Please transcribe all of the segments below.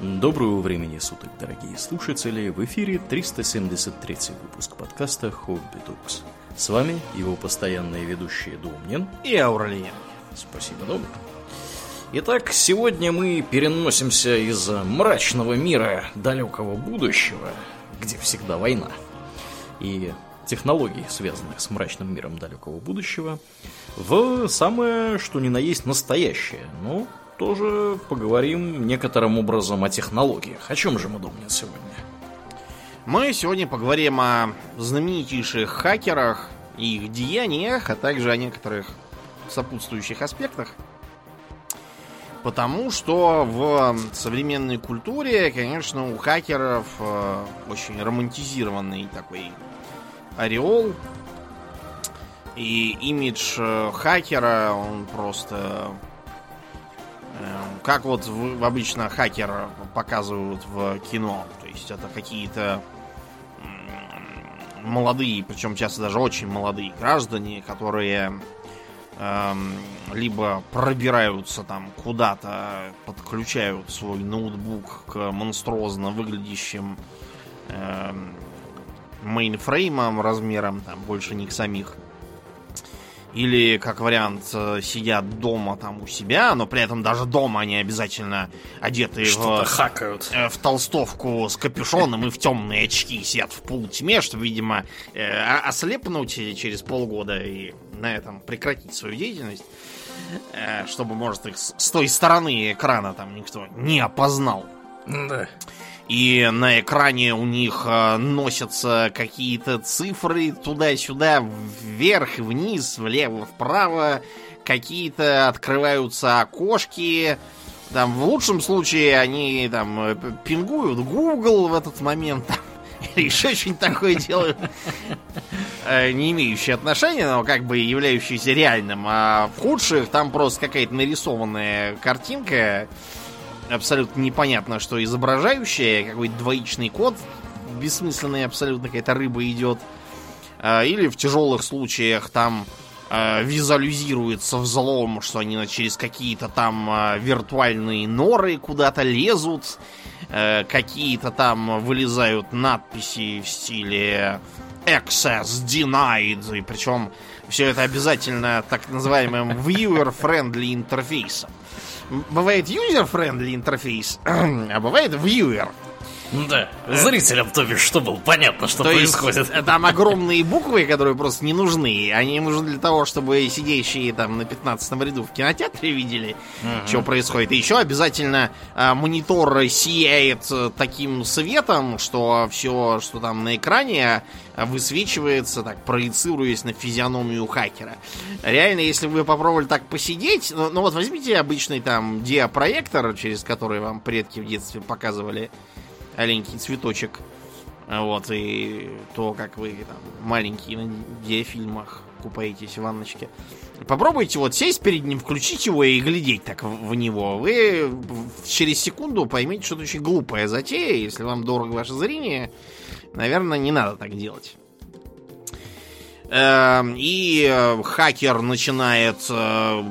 Доброго времени суток, дорогие слушатели! В эфире 373 выпуск подкаста «Хобби Токс». С вами его постоянные ведущие Домнин и Ауралия. Спасибо, Домнин. Итак, сегодня мы переносимся из мрачного мира далекого будущего, где всегда война, и технологий, связанных с мрачным миром далекого будущего, в самое, что ни на есть, настоящее. Ну, тоже поговорим некоторым образом о технологиях. О чем же мы думаем сегодня? Мы сегодня поговорим о знаменитейших хакерах и их деяниях, а также о некоторых сопутствующих аспектах. Потому что в современной культуре, конечно, у хакеров э, очень романтизированный такой ореол. И имидж э, хакера, он просто как вот обычно хакер показывают в кино. То есть это какие-то молодые, причем часто даже очень молодые граждане, которые эм, либо пробираются там куда-то, подключают свой ноутбук к монструозно выглядящим эм, мейнфреймам размером там больше них самих, или, как вариант, э, сидят дома там у себя, но при этом даже дома они обязательно одеты в, хакают. Э, в толстовку с капюшоном и в темные очки сидят в полутьме, чтобы, видимо, э, ослепнуть через полгода и на этом прекратить свою деятельность. Чтобы, может, их с той стороны экрана там никто не опознал. Да и на экране у них э, носятся какие-то цифры туда-сюда, вверх, вниз, влево, вправо. Какие-то открываются окошки. Там, в лучшем случае они там э, пингуют Google в этот момент. Или еще что-нибудь такое делают. Э, не имеющие отношения, но как бы являющиеся реальным. А в худших там просто какая-то нарисованная картинка абсолютно непонятно, что изображающее, какой-то двоичный код, бессмысленный абсолютно какая-то рыба идет. А, или в тяжелых случаях там а, визуализируется взлом, что они через какие-то там а, виртуальные норы куда-то лезут, какие-то там вылезают надписи в стиле Access Denied, и причем все это обязательно так называемым viewer-friendly интерфейсом бывает user-friendly интерфейс, а бывает viewer. Да, зрителям, то бишь, что было понятно, что то происходит. Есть, там огромные буквы, которые просто не нужны. Они нужны для того, чтобы сидящие там на 15 ряду в кинотеатре видели, uh-huh. что происходит. И еще обязательно а, монитор сияет э, таким светом, что все, что там на экране, а, высвечивается, так, проецируясь на физиономию хакера. Реально, если вы попробовали так посидеть, ну, ну вот возьмите обычный там диапроектор, через который вам предки в детстве показывали аленький цветочек. Вот, и то, как вы там маленькие на диафильмах купаетесь в ванночке. Попробуйте вот сесть перед ним, включить его и глядеть так в, в него. Вы через секунду поймете, что это очень глупая затея. Если вам дорого ваше зрение, наверное, не надо так делать. Эм, и э, хакер начинает э,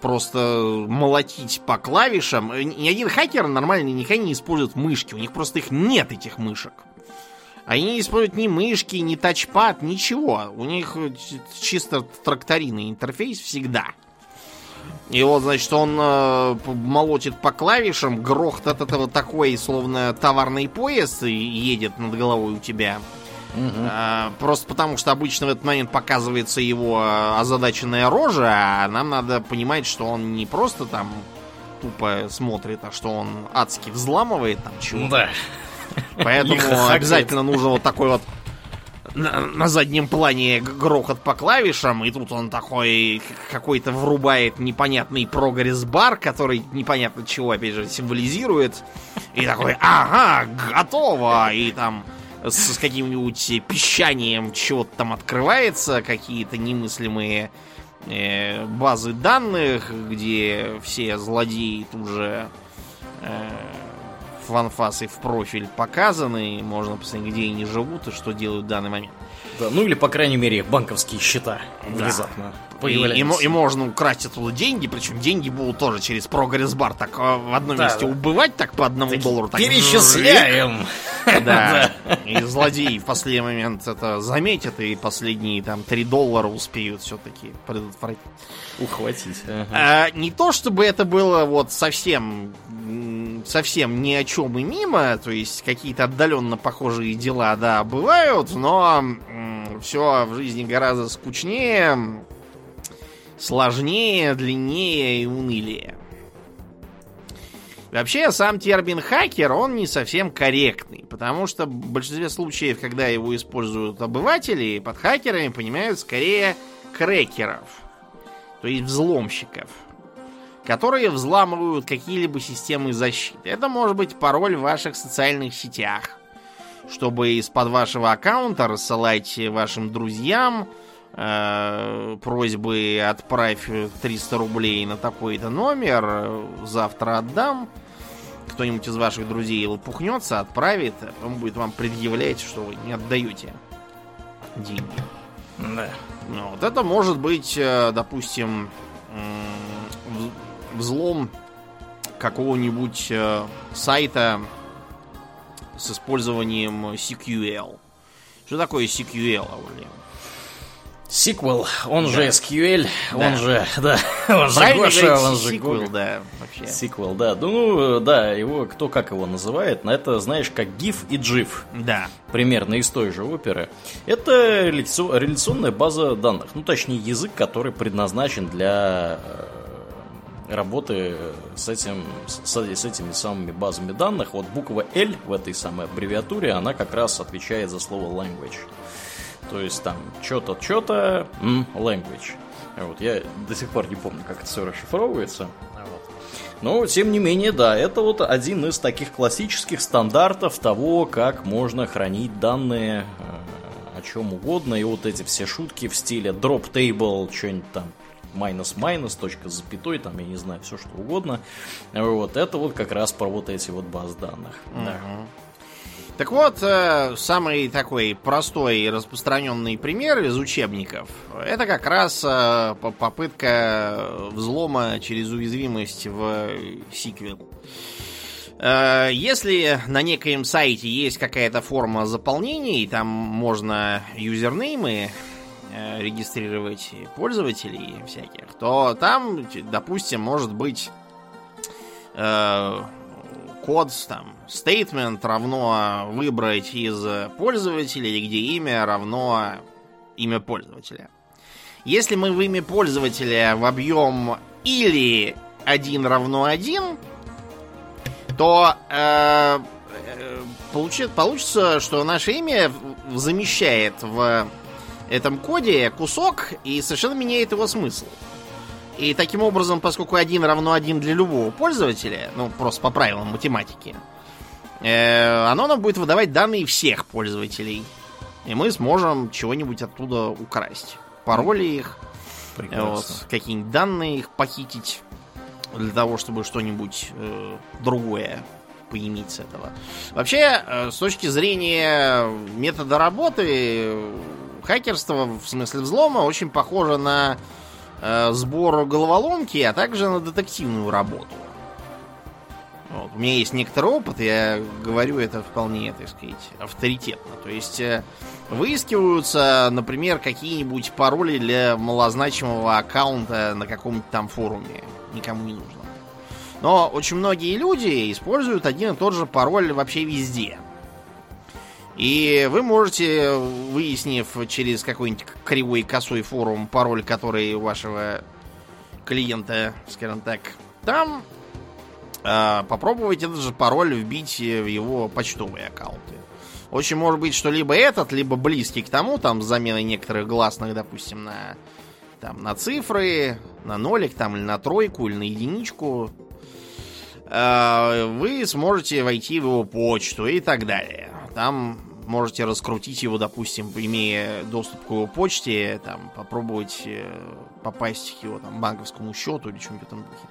просто молотить по клавишам. Ни один хакер нормальный никогда не использует мышки. У них просто их нет, этих мышек. Они не используют ни мышки, ни тачпад, ничего. У них чисто тракториный интерфейс всегда. И вот, значит, он э, молотит по клавишам, грохот от этого такой, словно товарный поезд едет над головой у тебя. А, просто потому, что обычно в этот момент показывается его а, озадаченная рожа, а нам надо понимать, что он не просто там тупо смотрит, а что он адски взламывает там чего. Да. Поэтому обязательно нужно вот такой вот на, на заднем плане грохот по клавишам, и тут он такой какой-то врубает непонятный прогресс-бар, который непонятно чего, опять же, символизирует. И такой, ага, готово! И там с, с каким-нибудь пищанием чего-то там открывается, какие-то немыслимые э, базы данных, где все злодеи тут же э, в анфас и в профиль показаны, можно посмотреть, где они живут и что делают в данный момент. Да, ну или, по крайней мере, банковские счета Да. внезапно И, появляются. и и можно украсть оттуда деньги, причем деньги будут тоже через прогресс-бар так а, в одном Да, месте да. убывать так по одному доллару. Так Перечисляем! Да. И злодеи в последний момент это заметят, и последние там 3 доллара успеют все-таки предотвратить. Ухватить. ага. А, не то чтобы это было вот совсем совсем ни о чем и мимо, то есть какие-то отдаленно похожие дела, да, бывают, но все в жизни гораздо скучнее, сложнее, длиннее и унылее. Вообще, сам термин хакер, он не совсем корректный, потому что в большинстве случаев, когда его используют обыватели, под хакерами понимают скорее крекеров, то есть взломщиков, которые взламывают какие-либо системы защиты. Это может быть пароль в ваших социальных сетях, чтобы из-под вашего аккаунта рассылать вашим друзьям э, просьбы отправь 300 рублей на такой-то номер, э, завтра отдам. Кто-нибудь из ваших друзей лопухнется, отправит, а потом будет вам предъявлять, что вы не отдаете деньги. Да. Ну, Вот это может быть, э, допустим, взлом какого-нибудь сайта с использованием CQL. Что такое CQL, Аурлиан? Сиквел, он же SQL, Да. он же, да, он же Правильно Гоша, он же sequel, Гога. да, вообще. Сиквел, да. Ну, да, его, кто как его называет, но это, знаешь, как GIF и GIF. Да. примерно из той же оперы. Это реляци- реляционная база данных, ну точнее язык, который предназначен для э, работы с, этим, с, с этими самыми базами данных. Вот буква L в этой самой аббревиатуре, она как раз отвечает за слово language. То есть там что-то, что-то, language. Вот, я до сих пор не помню, как это все расшифровывается. Но, тем не менее, да, это вот один из таких классических стандартов того, как можно хранить данные э, о чем угодно. И вот эти все шутки в стиле drop table, что-нибудь там minus-minus, точка с запятой, там, я не знаю, все что угодно. Вот, это вот как раз про вот эти вот баз данных. Да. Так вот, э, самый такой простой и распространенный пример из учебников это как раз э, по- попытка взлома через уязвимость в сиквел. Э, Если на некоем сайте есть какая-то форма заполнения, и там можно юзернеймы регистрировать пользователей всяких, то там, допустим, может быть код там statement равно выбрать из пользователей, где имя равно имя пользователя. Если мы в имя пользователя вобьем или 1 равно 1, то э, э, получи- получится, что наше имя замещает в этом коде кусок и совершенно меняет его смысл. И таким образом, поскольку 1 равно 1 для любого пользователя, ну, просто по правилам математики, э, оно нам будет выдавать данные всех пользователей. И мы сможем чего-нибудь оттуда украсть. Пароли их, Прекрасно. вот, какие-нибудь данные их похитить для того, чтобы что-нибудь э, другое поиметь с этого. Вообще, э, с точки зрения метода работы, э, хакерство, в смысле взлома, очень похоже на э, сбор головоломки, а также на детективную работу. Вот. У меня есть некоторый опыт, я говорю это вполне, так сказать, авторитетно. То есть э, выискиваются, например, какие-нибудь пароли для малозначимого аккаунта на каком-нибудь там форуме. Никому не нужно. Но очень многие люди используют один и тот же пароль вообще везде. И вы можете, выяснив через какой-нибудь кривой косой форум пароль, который у вашего клиента, скажем так, там э, попробовать этот же пароль вбить в его почтовые аккаунты. Очень может быть, что либо этот, либо близкий к тому, там с заменой некоторых гласных, допустим, на, там, на цифры, на нолик, там, или на тройку, или на единичку, э, вы сможете войти в его почту и так далее. Там можете раскрутить его, допустим, имея доступ к его почте, там, попробовать э, попасть к его там, банковскому счету или в этом духе.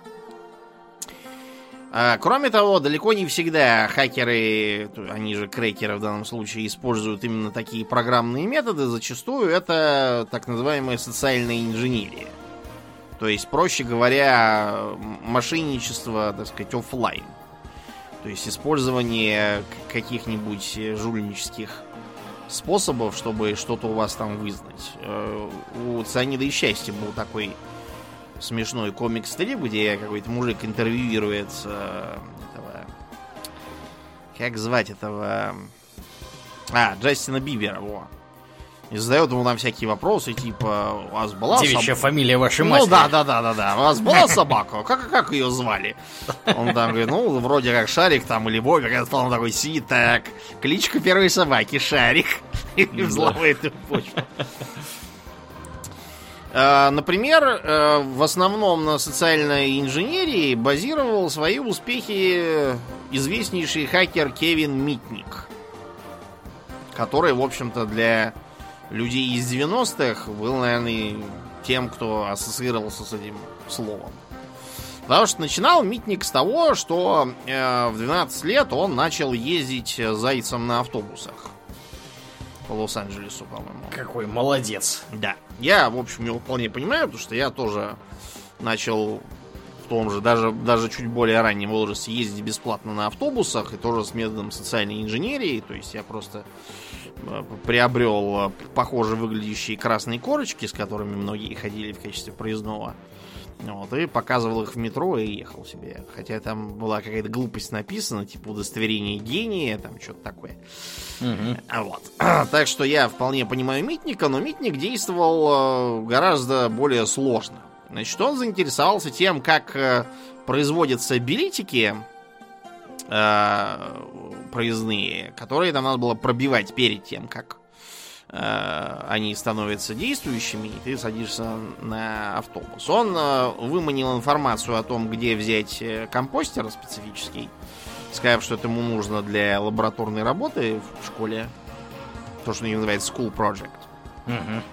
А, кроме того, далеко не всегда хакеры, они же крекеры в данном случае, используют именно такие программные методы. Зачастую это так называемая социальная инженерия. То есть, проще говоря, мошенничество, так сказать, офлайн. То есть использование каких-нибудь жульнических способов, чтобы что-то у вас там вызнать. Э, у Цианида и Счастья был такой смешной комик-стрип, где какой-то мужик интервьюирует э, этого... Как звать этого... А, Джастина Бибера, во. И задает ему там всякие вопросы, типа, у вас была Девичья соб... фамилия вашей Ну матери. да, да, да, да, да. У вас была собака? Как, как ее звали? Он там говорит, ну, вроде как Шарик там или Бобик. А он такой сидит, так, кличка первой собаки Шарик. И взломает эту почту. А, Например, э, в основном на социальной инженерии базировал свои успехи известнейший хакер Кевин Митник, который, в общем-то, для людей из 90-х был, наверное, тем, кто ассоциировался с этим словом. Потому что начинал Митник с того, что э, в 12 лет он начал ездить зайцем на автобусах по Лос-Анджелесу, по-моему. Какой молодец. Да. Я, в общем, его вполне понимаю, потому что я тоже начал в том же, даже, даже чуть более раннем возрасте ездить бесплатно на автобусах, и тоже с методом социальной инженерии. То есть я просто приобрел э, похоже выглядящие красные корочки, с которыми многие ходили в качестве проездного. Вот, и показывал их в метро и ехал себе. Хотя там была какая-то глупость написана, типа удостоверение гения, там что-то такое. А Вот. Так что я вполне понимаю Митника, но Митник действовал э, гораздо более сложно. Значит, он заинтересовался тем, как э, производятся билетики э, проездные, которые там надо было пробивать перед тем, как э, они становятся действующими, и ты садишься на автобус. Он э, выманил информацию о том, где взять э, компостер специфический, сказав, что это ему нужно для лабораторной работы в школе. То, что называют School Project. Мгм.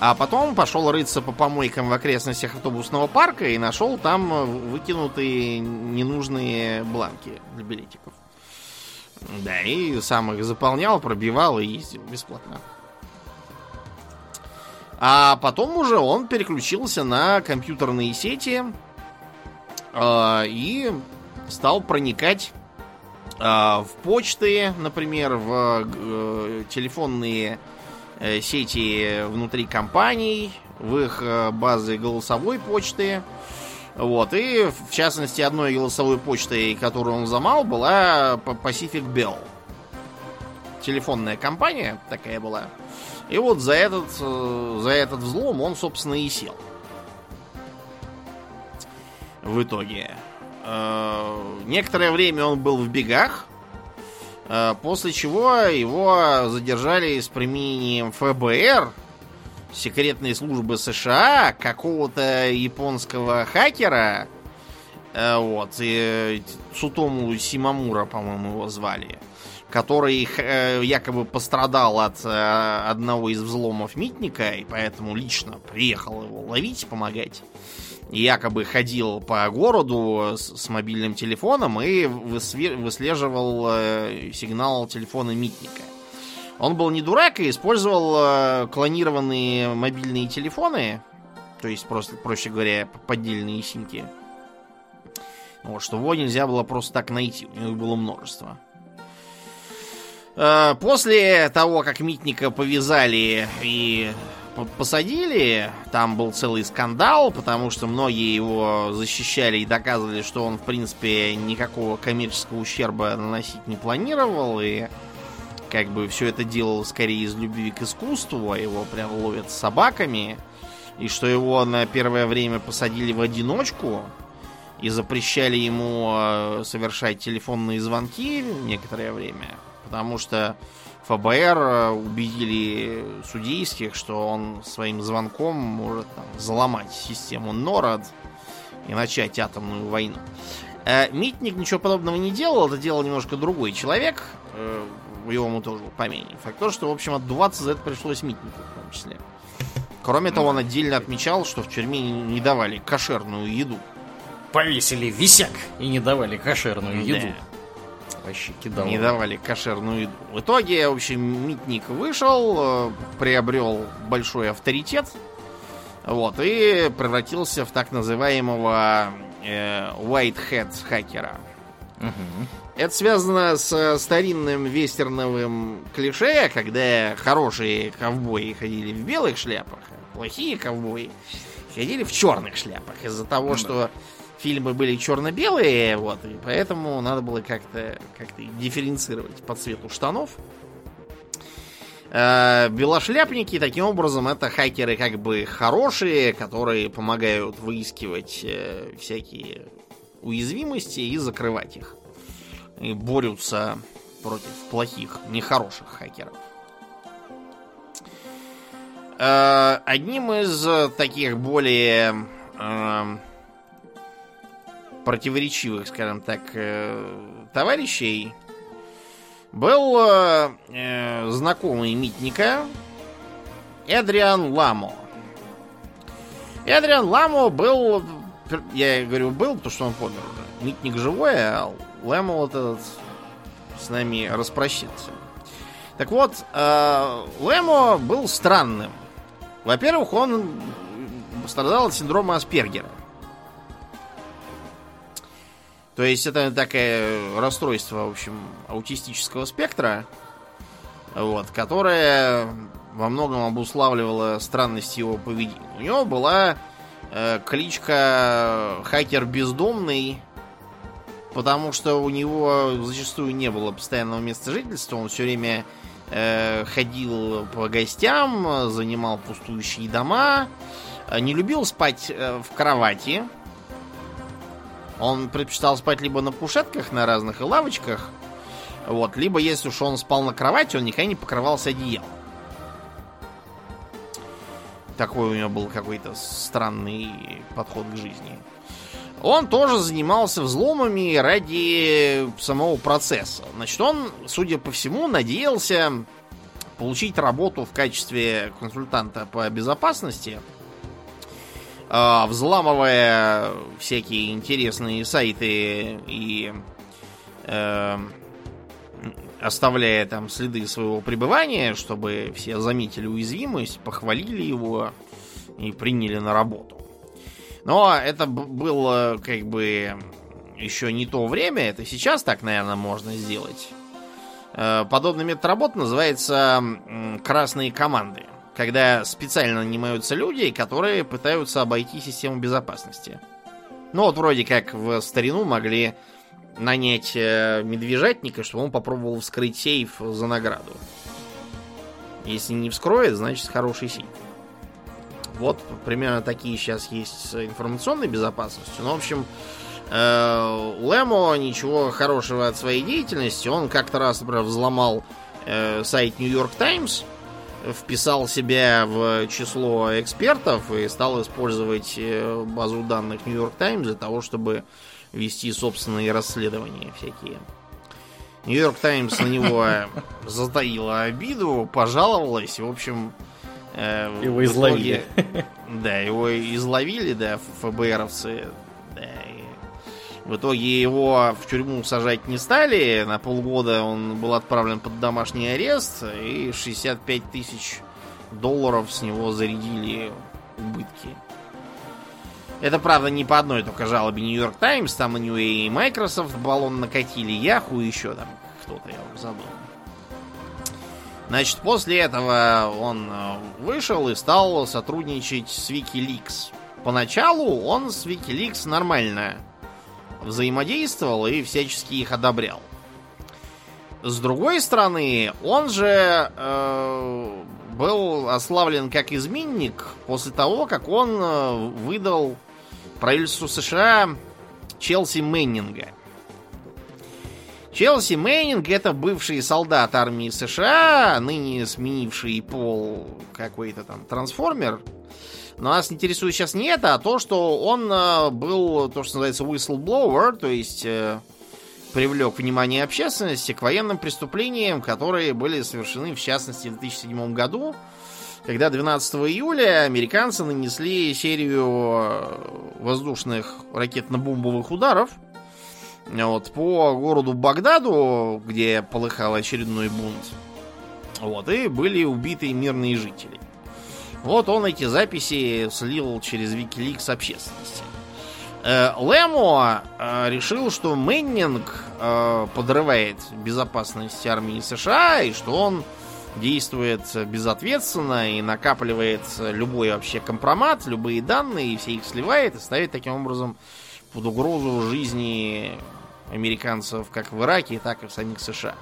А потом пошел рыться по помойкам в окрестностях автобусного парка и нашел там э, выкинутые ненужные бланки для билетиков. Да, и сам их заполнял, пробивал и ездил бесплатно. А потом уже он переключился на компьютерные сети э, и стал проникать э, в почты, например, в э, телефонные э, сети внутри компаний, в их э, базы голосовой почты. Вот, и в частности одной голосовой почтой, которую он взломал, была Pacific Bell. Телефонная компания такая была. И вот за этот, э, за этот взлом он, собственно, и сел. В итоге. Э, Некоторое время он был в бегах, э, после чего его задержали с применением ФБР, секретной службы США, какого-то японского хакера, э, вот, и Цутому Симамура, по-моему, его звали, который э, якобы пострадал от э, одного из взломов Митника, и поэтому лично приехал его ловить, помогать. Якобы ходил по городу с, с мобильным телефоном и выслеживал э, сигнал телефона Митника. Он был не дурак и использовал э, клонированные мобильные телефоны, то есть просто, проще говоря, поддельные симки. Вот, что его нельзя было просто так найти, у него их было множество. Э, После того, как Митника повязали и посадили, там был целый скандал, потому что многие его защищали и доказывали, что он, в принципе, никакого коммерческого ущерба наносить не планировал, и как бы все это делал скорее из любви к искусству, а его прям ловят с собаками, и что его на первое время посадили в одиночку и запрещали ему э, совершать телефонные звонки некоторое время, потому что ФБР э, убедили судейских, что он своим звонком может там, взломать систему НОРАД и начать атомную войну. Э, Митник ничего подобного не делал, это делал немножко другой человек, э, его ему тоже поменьше. Факт то, что, в общем, отдуваться за это пришлось Митнику в том числе. Кроме того, он отдельно отмечал, что в тюрьме не не давали кошерную еду. повесили висяк и не давали кошерную еду. Да. Вообще кидал. Не давали кошерную еду. В итоге, в общем, Митник вышел, э, приобрел большой авторитет. Вот, и превратился в так называемого э, Whitehead хакера. Мгм. Это связано с старинным вестерновым клише, когда хорошие ковбои ходили в белых шляпах, а плохие ковбои ходили в черных шляпах. Из-за того, Ну да. Фильмы были черно-белые, вот, и поэтому надо было как-то как дифференцировать по цвету штанов. Э, Белошляпники, таким образом, это хакеры как бы хорошие, которые помогают выискивать э, всякие уязвимости и закрывать их. И борются против плохих, нехороших хакеров. Э, Одним из таких более э, противоречивых, скажем так, э, товарищей был э, э, знакомый Митника Эдриан Ламо. Эдриан Ламо был, я говорю был, потому что он помер. Митник живой, а Ламо этот с нами распрощался. Так вот, э, Лэмо был странным. Во-первых, он страдал от синдрома Аспергера. То есть это такое расстройство, в общем, аутистического спектра, вот, которое во многом обуславливало странность его поведения. У него была э, кличка Хакер Бездомный, потому что у него зачастую не было постоянного места жительства, он все время э, ходил по гостям, занимал пустующие дома, э, не любил спать э, в кровати. Он предпочитал спать либо на кушетках на разных лавочках, вот, либо если уж он спал на кровати, он никогда не покрывался одеялом. Такой у него был какой-то странный подход к жизни. Он тоже занимался взломами ради самого процесса. Значит, он, судя по всему, надеялся получить работу в качестве консультанта по безопасности, взламывая всякие интересные сайты и э, оставляя там следы своего пребывания, чтобы все заметили уязвимость, похвалили его и приняли на работу. Но это было как бы еще не то время, это сейчас так, наверное, можно сделать. Э, Подобный метод работы называется красные команды. Когда специально нанимаются люди, которые пытаются обойти систему безопасности. Ну вот вроде как в старину могли нанять э, медвежатника, чтобы он попробовал вскрыть сейф за награду. Если не вскроет, значит хороший сейф. Вот примерно такие сейчас есть с информационной безопасностью. Ну, в общем, э, Лэмо ничего хорошего от своей деятельности. Он как-то раз, например, взломал э, сайт New York Times, вписал себя в число экспертов и стал использовать э, базу данных York Times для того, чтобы вести собственные расследования всякие. York Times на него затаила обиду, пожаловалась, в общем... э, Его в изловили. итоге- Да, его изловили, да, ФБРовцы. В итоге его в тюрьму сажать не стали. На полгода он был отправлен под домашний арест, и 65 тысяч долларов с него зарядили убытки. Это, правда, не по одной только жалобе York Times, там на него и Microsoft баллон накатили, Яху и еще там кто-то, я уже забыл. Значит, после этого он э, вышел и стал сотрудничать с Wikileaks. Поначалу он с Wikileaks нормально взаимодействовал и всячески их одобрял. С другой стороны, он же э, был ославлен как изменник после того, как он э, выдал правительству США Челси Мэннинга. Челси Мэннинг это бывший солдат армии США, ныне сменивший пол какой-то там трансформер. Но нас интересует сейчас не это, а то, что он э, был, то, что называется, whistleblower, то есть э, привлек внимание общественности к военным преступлениям, которые были совершены, в частности, в 2007 году когда 12 июля американцы нанесли серию э, воздушных ракетно-бомбовых ударов вот, по городу Багдаду, где полыхал очередной бунт. Вот, и были убиты мирные жители. Вот он эти записи слил через Wikileaks общественности. Э, Лемо э, решил, что Мэннинг э, подрывает безопасность армии США и что он действует безответственно и накапливает любой вообще компромат, любые данные, и все их сливает и ставит таким образом под угрозу жизни американцев как в Ираке, так и в самих США.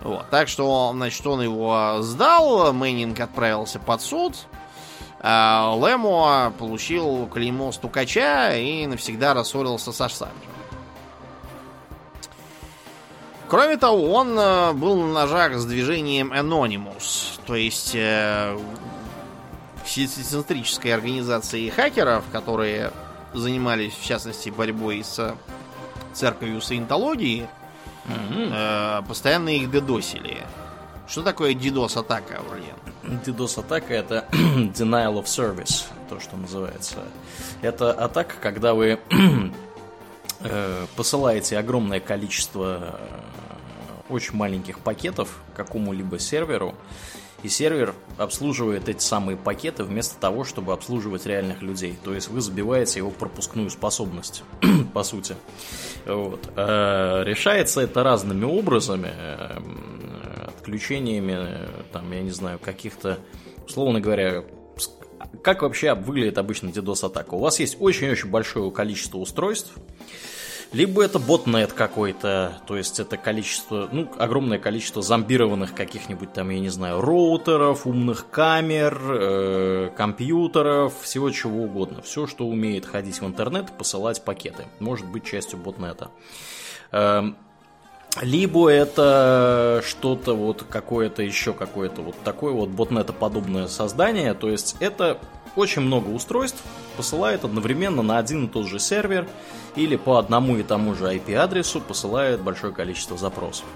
Вот. Так что, значит, он его сдал, Мэннинг отправился под суд, а Лемо получил клеймо стукача и навсегда рассорился с Ассанжем. Кроме того, он э, был на ножах с движением Anonymous, то есть э, сицентрической организацией хакеров, которые занимались, в частности, борьбой с церковью саентологии, mm-hmm. постоянно их дедосили. Что такое DDoS-атака, Аурлиен? DDoS-атака это denial of service, то, что называется. Это атака, когда вы э, посылаете огромное количество э, очень маленьких пакетов какому-либо серверу, и сервер обслуживает эти самые пакеты вместо того, чтобы обслуживать реальных людей. То есть вы забиваете его пропускную способность, по сути. Вот. А решается это разными образами, эм, отключениями, там, я не знаю, каких-то, условно говоря, как вообще выглядит обычно DDoS-атака? У вас есть очень-очень большое количество устройств, либо это ботнет какой-то, то есть это количество, ну, огромное количество зомбированных каких-нибудь там, я не знаю, роутеров, умных камер, э, компьютеров, всего чего угодно. Все, что умеет ходить в интернет, посылать пакеты. Может быть частью ботнета. Э, либо это что-то вот какое-то еще какое-то вот такое вот ботнетоподобное создание, то есть это очень много устройств посылает одновременно на один и тот же сервер или по одному и тому же IP-адресу посылает большое количество запросов.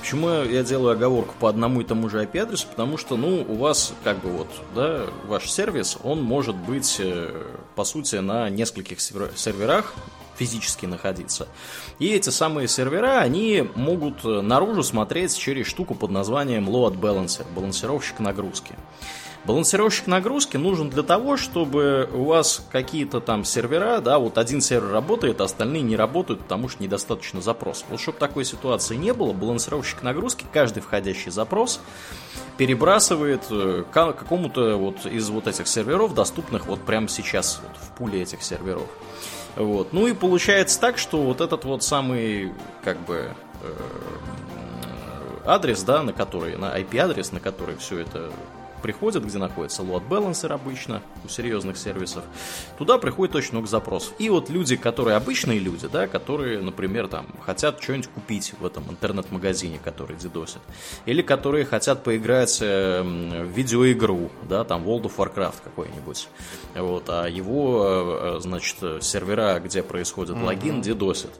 Почему я делаю оговорку по одному и тому же IP-адресу? Потому что, ну, у вас, как бы вот, да, ваш сервис, он может быть, э, по сути, на нескольких серверах физически находиться. И эти самые сервера, они могут наружу смотреть через штуку под названием Load Balancer, балансировщик нагрузки. Балансировщик нагрузки нужен для того, чтобы у вас какие-то там сервера, да, вот один сервер работает, а остальные не работают, потому что недостаточно запросов. Вот чтобы такой ситуации не было, балансировщик нагрузки каждый входящий запрос перебрасывает э, к какому-то вот из вот этих серверов, доступных вот прямо сейчас вот в пуле этих серверов. Вот. Ну и получается так, что вот этот вот самый, как бы, э, адрес, да, на который, на IP-адрес, на который все это приходит, где находится load balancer обычно у серьезных сервисов, туда приходит очень много запросов. И вот люди, которые обычные люди, да, которые, например, там, хотят что-нибудь купить в этом интернет-магазине, который дедосит, или которые хотят поиграть э, в видеоигру, да, там, World of Warcraft какой-нибудь, вот, а его, э, значит, сервера, где происходит mm-hmm. логин, дедосит.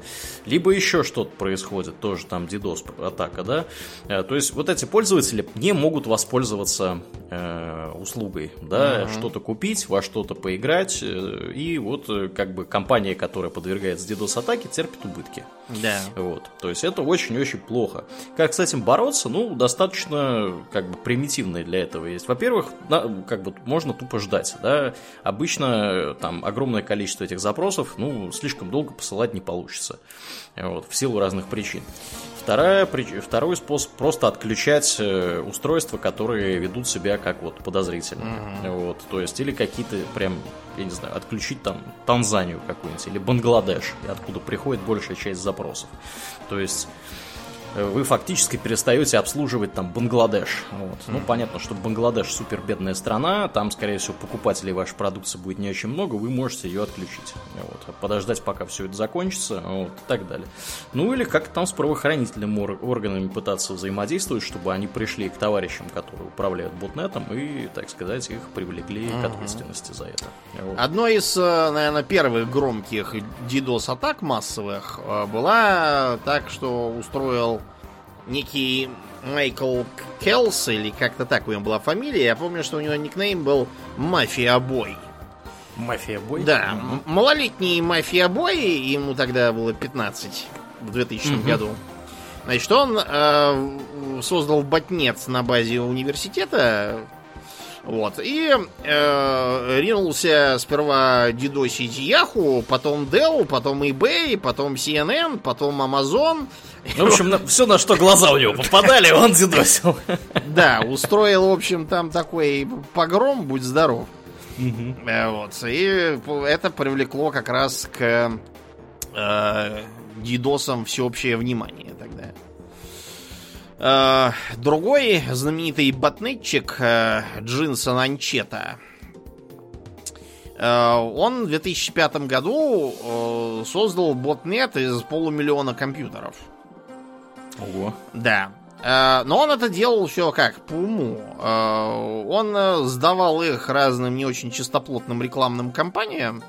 Либо еще что-то происходит, тоже там DDoS атака, да, э, то есть вот эти пользователи не могут воспользоваться э, услугой, да, mm-hmm. что-то купить, во что-то поиграть, э, и вот э, как бы компания, которая подвергается DDoS атаке, терпит убытки. Да. Вот, то есть это очень-очень плохо. Как с этим бороться? Ну, достаточно как бы примитивное для этого есть. Во-первых, на, как бы можно тупо ждать, да, обычно там огромное количество этих запросов, ну, слишком долго посылать не получится, вот, в силу разных причин. Вторая, второй способ просто отключать устройства, которые ведут себя как вот подозрительно. Mm-hmm. Вот, то есть, или какие-то прям, я не знаю, отключить там Танзанию какую-нибудь, или Бангладеш, откуда приходит большая часть запросов. То есть вы фактически перестаете обслуживать там Бангладеш. Вот. Mm-hmm. Ну, понятно, что Бангладеш супер бедная страна, там, скорее всего, покупателей вашей продукции будет не очень много, вы можете ее отключить. Вот. Подождать, пока все это закончится, вот, и так далее. Ну, или как там с правоохранительными органами пытаться взаимодействовать, чтобы они пришли к товарищам, которые управляют ботнетом, и, так сказать, их привлекли mm-hmm. к ответственности за это. Вот. Одной из, э, наверное, первых громких DDoS-атак массовых э, была так, что устроил некий Майкл Келс, или как-то так у него была фамилия. Я помню, что у него никнейм был Мафия Бой. Мафия бой? Да, м- малолетний Мафия Бой, ему тогда было 15 в 2000 Мгм. году. Значит, он э, создал ботнет на базе университета, вот, и э, ринулся сперва дидосить Яху, потом Dell, потом eBay, потом CNN, потом Amazon. Ну, в общем, все, на что глаза у него попадали, он дедосил. Да, устроил, в общем, там такой погром, будь здоров. Э, Вот. И это привлекло как раз к э, дидосам всеобщее внимание тогда. Э, другой знаменитый ботнетчик э, Джинсон Анчета. э, он в 2005 году создал ботнет из полумиллиона компьютеров. Ого. Да. Но он это делал все как, по уму. Он сдавал их разным не очень чистоплотным рекламным кампаниям,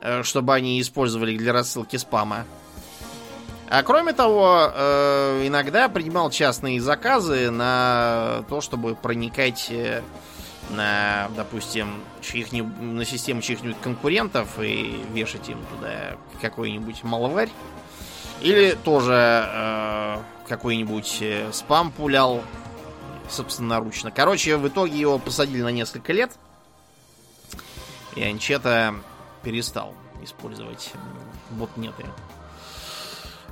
э, чтобы они использовали для рассылки спама. А кроме того, э, иногда принимал частные заказы на то, чтобы проникать э, на, допустим, чьих на систему чьих-нибудь конкурентов и вешать им туда какой-нибудь маловарь. Или тоже э, какой-нибудь э, спам пулял собственноручно. Короче, в итоге его посадили на несколько лет. И Анчета перестал использовать ботнеты.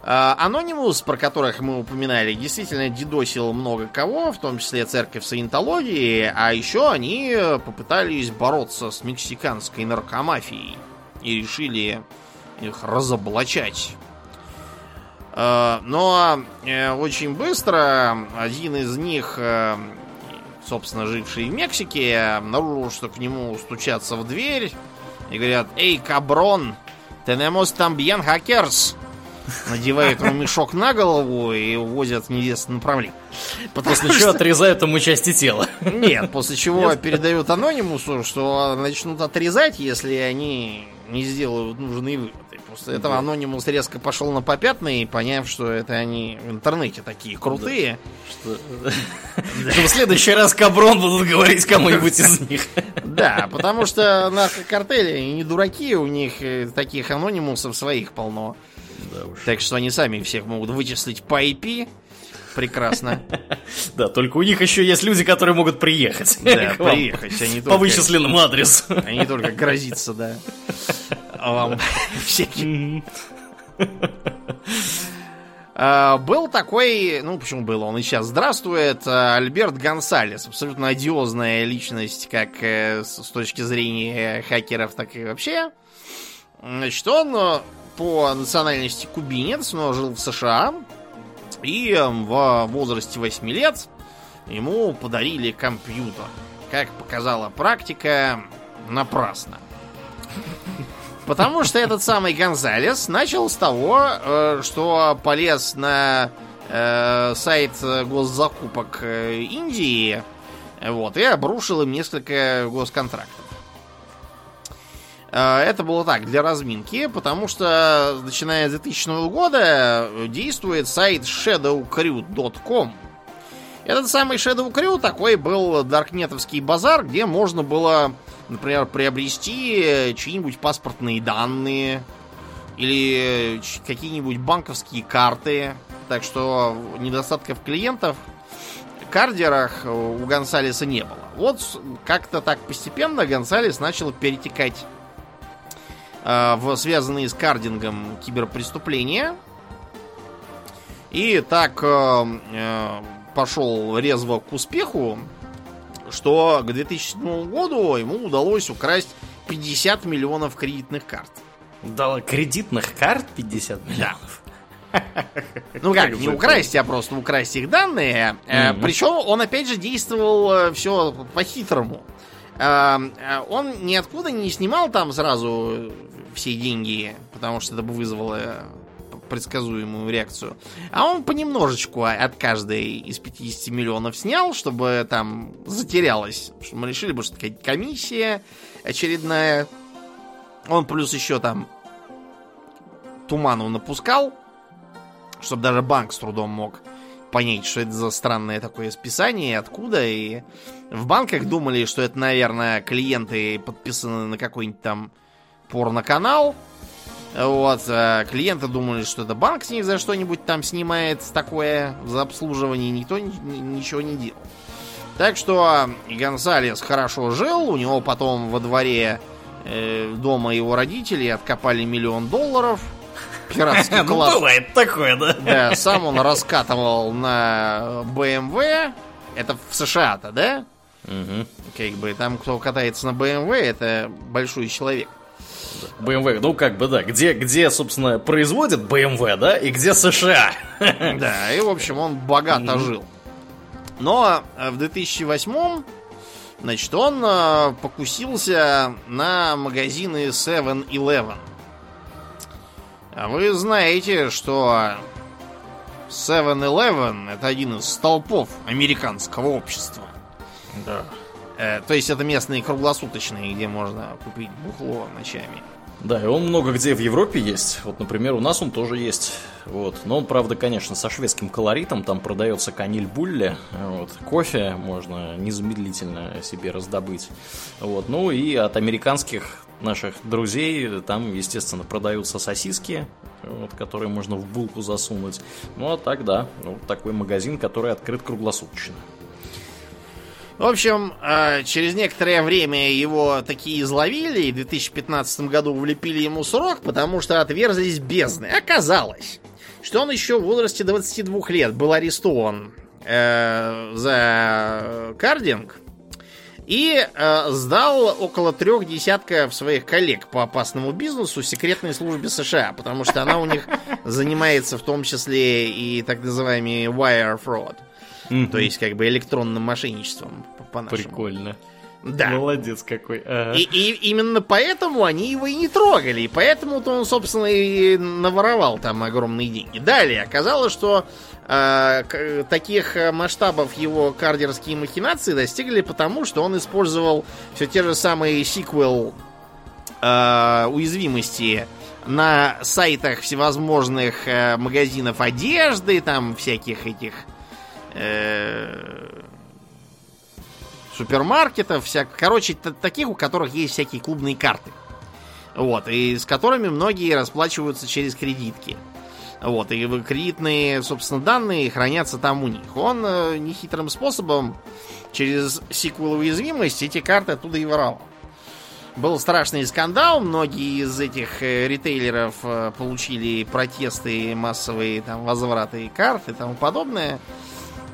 А, Анонимус, про которых мы упоминали, действительно дидосил много кого, в том числе церковь саентологии, а еще они попытались бороться с мексиканской наркомафией и решили их разоблачать. Э, Но э, очень быстро один из них, э, собственно, живший в Мексике, обнаружил, что к нему стучатся в дверь и говорят, «Эй, каброн, tenemos también hackers!» Надевают ему мешок на голову и увозят в неизвестном направлении. Потому После чего отрезают ему части тела. нет, после чего передают анонимусу, что начнут отрезать, если они не сделают нужные выводы. После этого анонимус резко пошел на попятные, поняв, что это они в интернете такие крутые. Что в следующий раз Каброн будут говорить кому-нибудь из них. Да, потому что наркокартели не дураки, у них э, таких анонимусов своих полно. Да уж. Так что они сами всех могут вычислить по IP. Прекрасно. Да, только у них еще есть люди, которые могут приехать. Да, приехать, они По только- вычисленному адресу. Не только грозиться, да. А вам всякие А, Был такой, ну почему был, он и сейчас здравствует, а, Альберт Гонсалес. Абсолютно одиозная личность, как э, с точки зрения хакеров, так и вообще. Значит, он э, по национальности кубинец, но жил в США. И э, в возрасте 8 лет ему подарили компьютер. Как показала практика, напрасно. Потому что этот самый Гонзалес начал с того, э, что полез на э, сайт госзакупок э, Индии вот, и обрушил им несколько госконтрактов. Э, Это было так, для разминки, потому что начиная с 2000 года действует сайт shadowcrew.com. Этот самый Shadow Crew такой был даркнетовский базар, где можно было, например, приобрести чьи-нибудь паспортные данные или какие-нибудь банковские карты. Так что недостатков клиентов кардерах у Гонсалеса не было. Вот как-то так постепенно Гонсалес начал перетекать в связанные с кардингом киберпреступления. И так э, э, пошел резво к успеху, что к 2007 году ему удалось украсть 50 миллионов кредитных карт. Дала кредитных карт 50 миллионов. Ну как, не украсть, а просто украсть их данные. Э. Причем он опять же действовал все по-хитрому. Э, э, Он ниоткуда не снимал там сразу все деньги, потому что это бы вызвало предсказуемую реакцию. А он понемножечку от каждой из 50 миллионов снял, чтобы там затерялось. Мы решили что такая комиссия очередная. Он плюс еще там туману напускал Чтобы даже банк с трудом мог понять, что это за странное такое списание, откуда. И в банках думали, что это, наверное, клиенты подписаны на какой-нибудь там порноканал. Вот, а клиенты думали, что это банк с них за что-нибудь там снимает такое за обслуживание, никто ничего не делал. Так что Гонсалес хорошо жил, у него потом во дворе э, дома его родителей откопали миллион долларов. Пиратский ну, класс. бывает такое, да? Да, сам он раскатывал на BMW. Это в США-то, да? Угу. Как бы там, кто катается на BMW, это большой человек. BMW, ну как бы да, где, где, собственно, производят BMW, да, и где США. Да, и, в общем, он богато жил. Но э, в 2008 значит, он э, покусился на магазины 7-Eleven. А вы знаете, что 7-Eleven это один из столпов американского общества. Да. Э, то есть это местные круглосуточные, где можно купить бухло ночами. Да, и он много где в Европе есть. Вот, например, у нас он тоже есть. Вот. Но он, правда, конечно, со шведским колоритом. Там продается каниль булле. Вот. Кофе можно незамедлительно себе раздобыть. Вот. Ну и от американских наших друзей там, естественно, продаются сосиски, вот, которые можно в булку засунуть. Ну а так, да, вот такой магазин, который открыт круглосуточно. В общем, а, через некоторое время его такие изловили, и в 2015 году влепили ему срок, потому что отверзлись бездны. Оказалось, что он еще в возрасте 22 лет был арестован э, за кардинг и э, сдал около трех десятков своих коллег по опасному бизнесу секретной службе США, потому что она у них занимается в том числе и так называемый wire fraud. Mm-hmm. То есть, как бы электронным мошенничеством по нашему. Прикольно. Да. Молодец какой. Ага. И, и именно поэтому они его и не трогали. И поэтому-то он, собственно, и наворовал там огромные деньги. Далее оказалось, что э, таких масштабов его кардерские махинации достигли потому, что он использовал все те же самые сиквел э, уязвимости на сайтах всевозможных э, магазинов одежды, там всяких этих э, супермаркетов, всяк, короче, таких, у которых есть всякие клубные карты. Вот, и с которыми многие расплачиваются через кредитки. Вот, и кредитные, собственно, данные хранятся там у них. Он э, нехитрым способом через сиквел уязвимость эти карты оттуда и воровал. Был страшный скандал, многие из этих э, ритейлеров э, получили протесты, массовые там возвраты карт и тому подобное.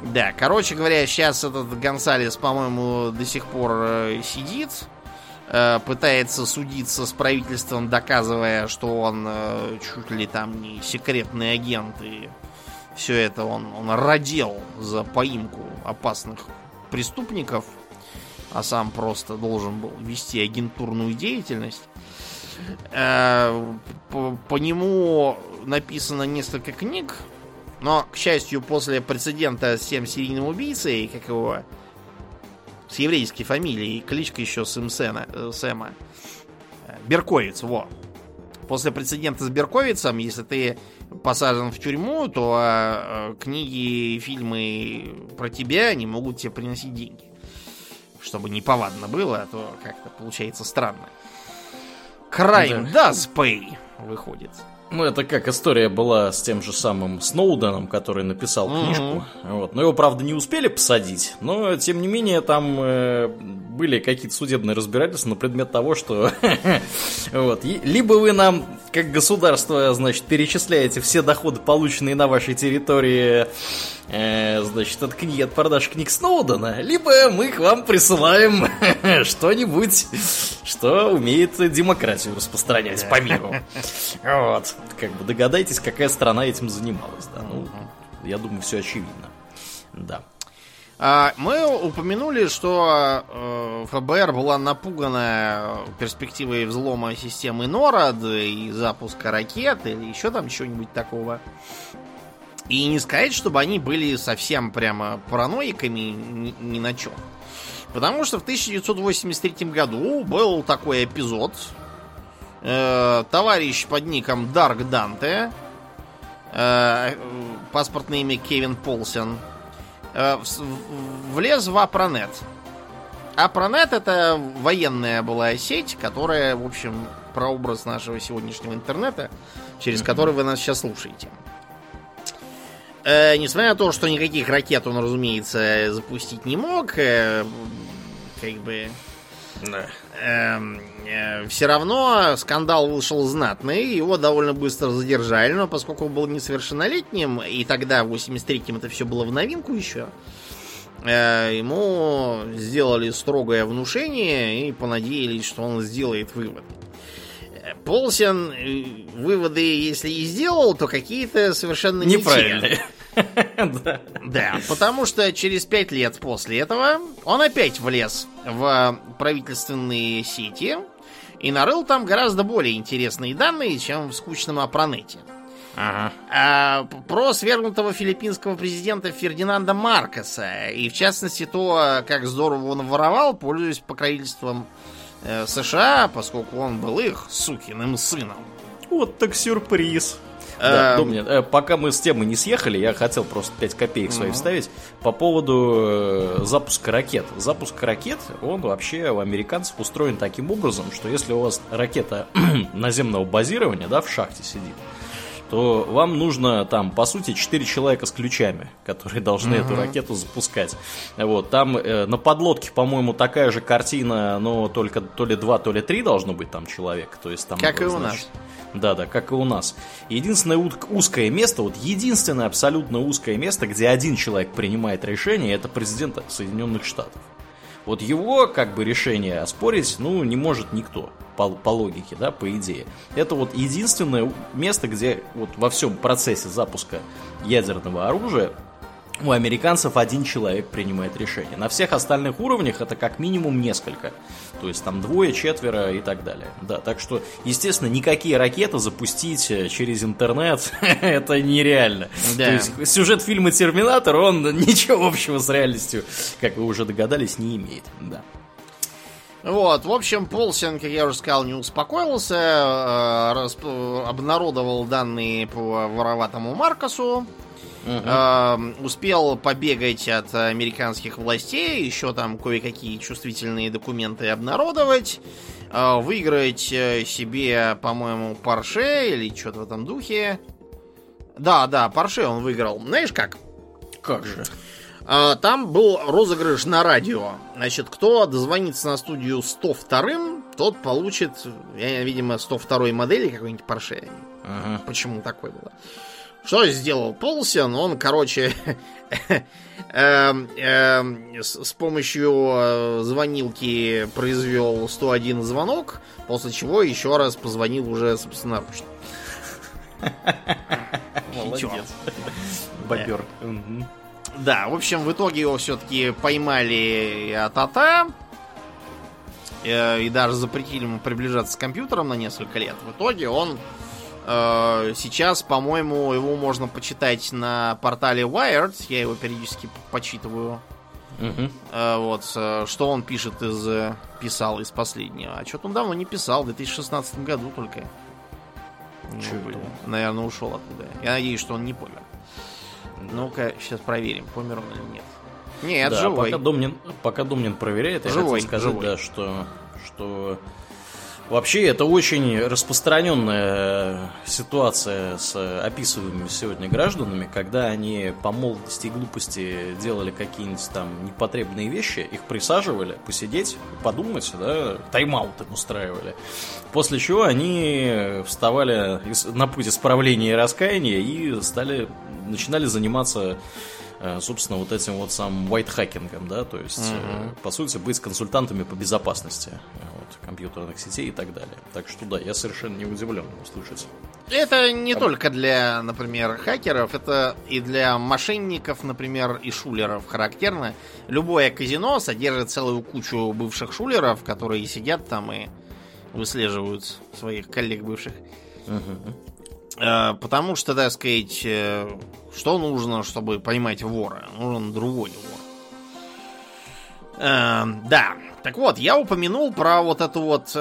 Да, короче говоря, сейчас этот Гонсалес, по-моему, до сих пор э, сидит, э, пытается судиться с правительством, доказывая, что он э, чуть ли там не секретный агент, и все это он, он родил за поимку опасных преступников, а сам просто должен был вести агентурную деятельность. По, по нему написано несколько книг, но, к счастью, после прецедента с тем серийным убийцей, как его, с еврейской фамилией, кличка еще Сэм Сэна, э, Сэма, э, Берковиц, во. После прецедента с Берковицем, если ты посажен в тюрьму, то э, книги и фильмы про тебя не могут тебе приносить деньги. Чтобы не повадно было, а то как-то получается странно. Crime да. does pay, выходит. Ну, это как история была с тем же самым Сноуденом, который написал книжку. Uh-huh. Вот. Но его, правда, не успели посадить. Но, тем не менее, там э, были какие-то судебные разбирательства на предмет того, что вот, либо вы нам, как государство, значит, перечисляете все доходы, полученные на вашей территории, э, значит, от книги, от продаж книг Сноудена, либо мы к вам присылаем что-нибудь, что умеет демократию распространять по миру. Вот. Как бы догадайтесь, какая страна этим занималась, да. Ну, я думаю, все очевидно. Да. А, мы упомянули, что э, ФБР была напугана перспективой взлома системы NORAD и запуска ракет или еще там чего-нибудь такого. И не сказать, чтобы они были совсем прямо параноиками ни, ни на чем. Потому что в 1983 году был такой эпизод. Э, товарищ под ником Дарк Данте э, паспортное имя Кевин Полсен, э, влез в Апронет. Апронет это военная была сеть, которая, в общем, прообраз нашего сегодняшнего интернета, через mm-hmm. который вы нас сейчас слушаете. Э, несмотря на то, что никаких ракет он, разумеется, запустить не мог, э, как бы... Да. Эм, все равно скандал вышел знатный, его довольно быстро задержали, но поскольку он был несовершеннолетним, и тогда, в 83-м, это все было в новинку еще, э, ему сделали строгое внушение и понадеялись, что он сделает вывод. Полсен э, выводы, если и сделал, то какие-то совершенно неправильные. Да. Да, потому что через пять лет после этого он опять влез в правительственные сети и нарыл там гораздо более интересные данные, чем в скучном Апронете. Ага. А, про свергнутого филиппинского президента Фердинанда Маркоса. И в частности то, как здорово он воровал, пользуясь покровительством э, США, поскольку он был их сукиным сыном. Вот так сюрприз. Да, эм... Домнин, э, пока мы с темы не съехали, я хотел просто 5 копеек свои вставить по поводу э, запуска ракет. Запуск ракет, он вообще у американцев устроен таким образом, что если у вас ракета наземного базирования, да, в шахте сидит, то вам нужно там, по сути, 4 человека с ключами, которые должны uh-huh. эту ракету запускать. Вот, там э, на подлодке, по-моему, такая же картина, но только то ли 2, то ли 3 должно быть там человек. То есть там, как и у нас. Да, да, как и у нас. Единственное узкое место, вот единственное абсолютно узкое место, где один человек принимает решение, это президент Соединенных Штатов. Вот его, как бы, решение оспорить, ну, не может никто, по, по логике, да, по идее. Это вот единственное место, где вот во всем процессе запуска ядерного оружия у американцев один человек принимает решение. На всех остальных уровнях это как минимум несколько. То есть там двое, четверо и так далее. Да, так что, естественно, никакие ракеты запустить э, через интернет это нереально. Да. То есть сюжет фильма Терминатор, он ничего общего с реальностью, как вы уже догадались, не имеет. Да. Вот, в общем, Полсен, как я уже сказал, не успокоился, э, расп... обнародовал данные по вороватому Маркосу, Угу. успел побегать от американских властей, еще там кое-какие чувствительные документы обнародовать, э, выиграть э, себе, по-моему, Порше или что-то в этом духе. Да, да, Порше он выиграл. Знаешь как? Как же? А, там был розыгрыш на радио. Значит, кто дозвонится на студию 102, тот получит, я, видимо, 102 модели какой-нибудь Порше. Ага. Почему такой было? Что сделал Полсен? Он, короче, эм, эм, с помощью э, звонилки произвел 101 звонок, после чего еще раз позвонил уже собственноручно. Молодец. Бобер. Да, в общем, в итоге его все-таки поймали а-та-та. Э, и даже запретили ему приближаться к компьютерам на несколько лет. В итоге он Э, сейчас, по-моему, его можно почитать на портале Wired. Я его периодически почитываю. Угу. Вот, э, что он пишет из... Писал из последнего. А что-то он давно не писал, в 2016 году только. Ну, наверное, ушел оттуда. Я надеюсь, что он не помер. Ну-ка, сейчас проверим, помер он или нет. Нет, да, живой. Пока Домнин, пока Домнин проверяет, я живой, хотел сказать, живой. да, что, что Вообще, это очень распространенная ситуация с описываемыми сегодня гражданами, когда они по молодости и глупости делали какие-нибудь там непотребные вещи, их присаживали посидеть, подумать, да, тайм-аут им устраивали. После чего они вставали на путь исправления и раскаяния и стали, начинали заниматься Э, собственно, вот этим вот самым white-хакингом, да, то есть, uh-huh. по сути, быть консультантами по безопасности вот, компьютерных сетей и так далее. Так что да, я совершенно не удивлен услышать. Это не а... только для, например, хакеров, это и для мошенников, например, и шулеров характерно. Любое казино содержит целую кучу бывших шулеров, которые сидят там и выслеживают своих коллег бывших. Uh-huh. Э, потому что, так сказать, э, что нужно, чтобы поймать вора? Нужен другой вор. Э, да. Так вот, я упомянул про вот эту вот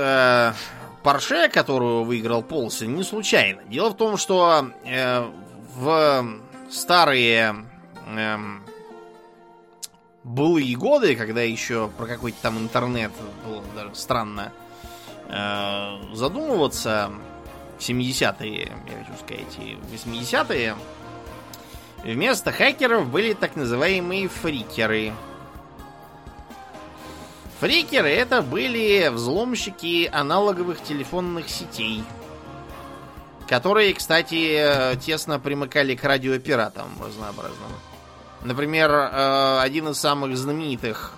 Порше, которую выиграл Полсен, не случайно. Дело в том, что в старые эм, былые годы, когда еще про какой-то там интернет было даже странно э, задумываться, 70-е, я хочу сказать, и 80-е, вместо хакеров были так называемые фрикеры. Фрикеры это были взломщики аналоговых телефонных сетей, которые, кстати, тесно примыкали к радиопиратам разнообразным. Например, э, один из самых знаменитых,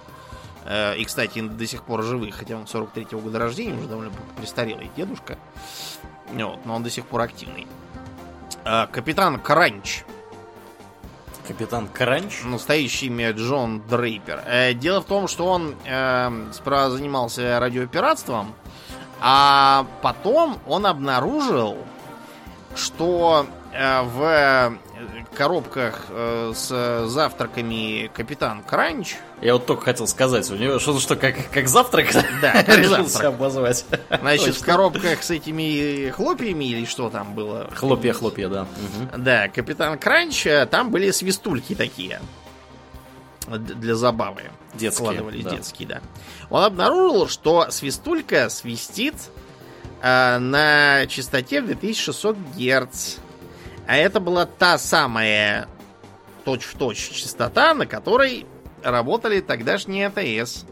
э, и, кстати, до сих пор живых, хотя он 43-го года рождения, уже довольно престарелый дедушка, вот, но он до сих пор активный. Э, капитан Кранч. Капитан Кранч? Настоящее имя Джон Дрейпер. Дело в том, что он справа занимался радиопиратством, а потом он обнаружил, что в коробках э, с завтраками Капитан Кранч. Я вот только хотел сказать, у него что-то что, как, как завтрак? Да, как завтрак. обозвать. Значит, в коробках с этими хлопьями или что там было? Хлопья, хлопья, да. Да, Капитан Кранч, э, там были свистульки такие для забавы. Детские. Складывались да. детские, да. Он обнаружил, что свистулька свистит э, на частоте в 2600 Гц. А это была та самая точь-в-точь частота, на которой работали тогдашние АТС.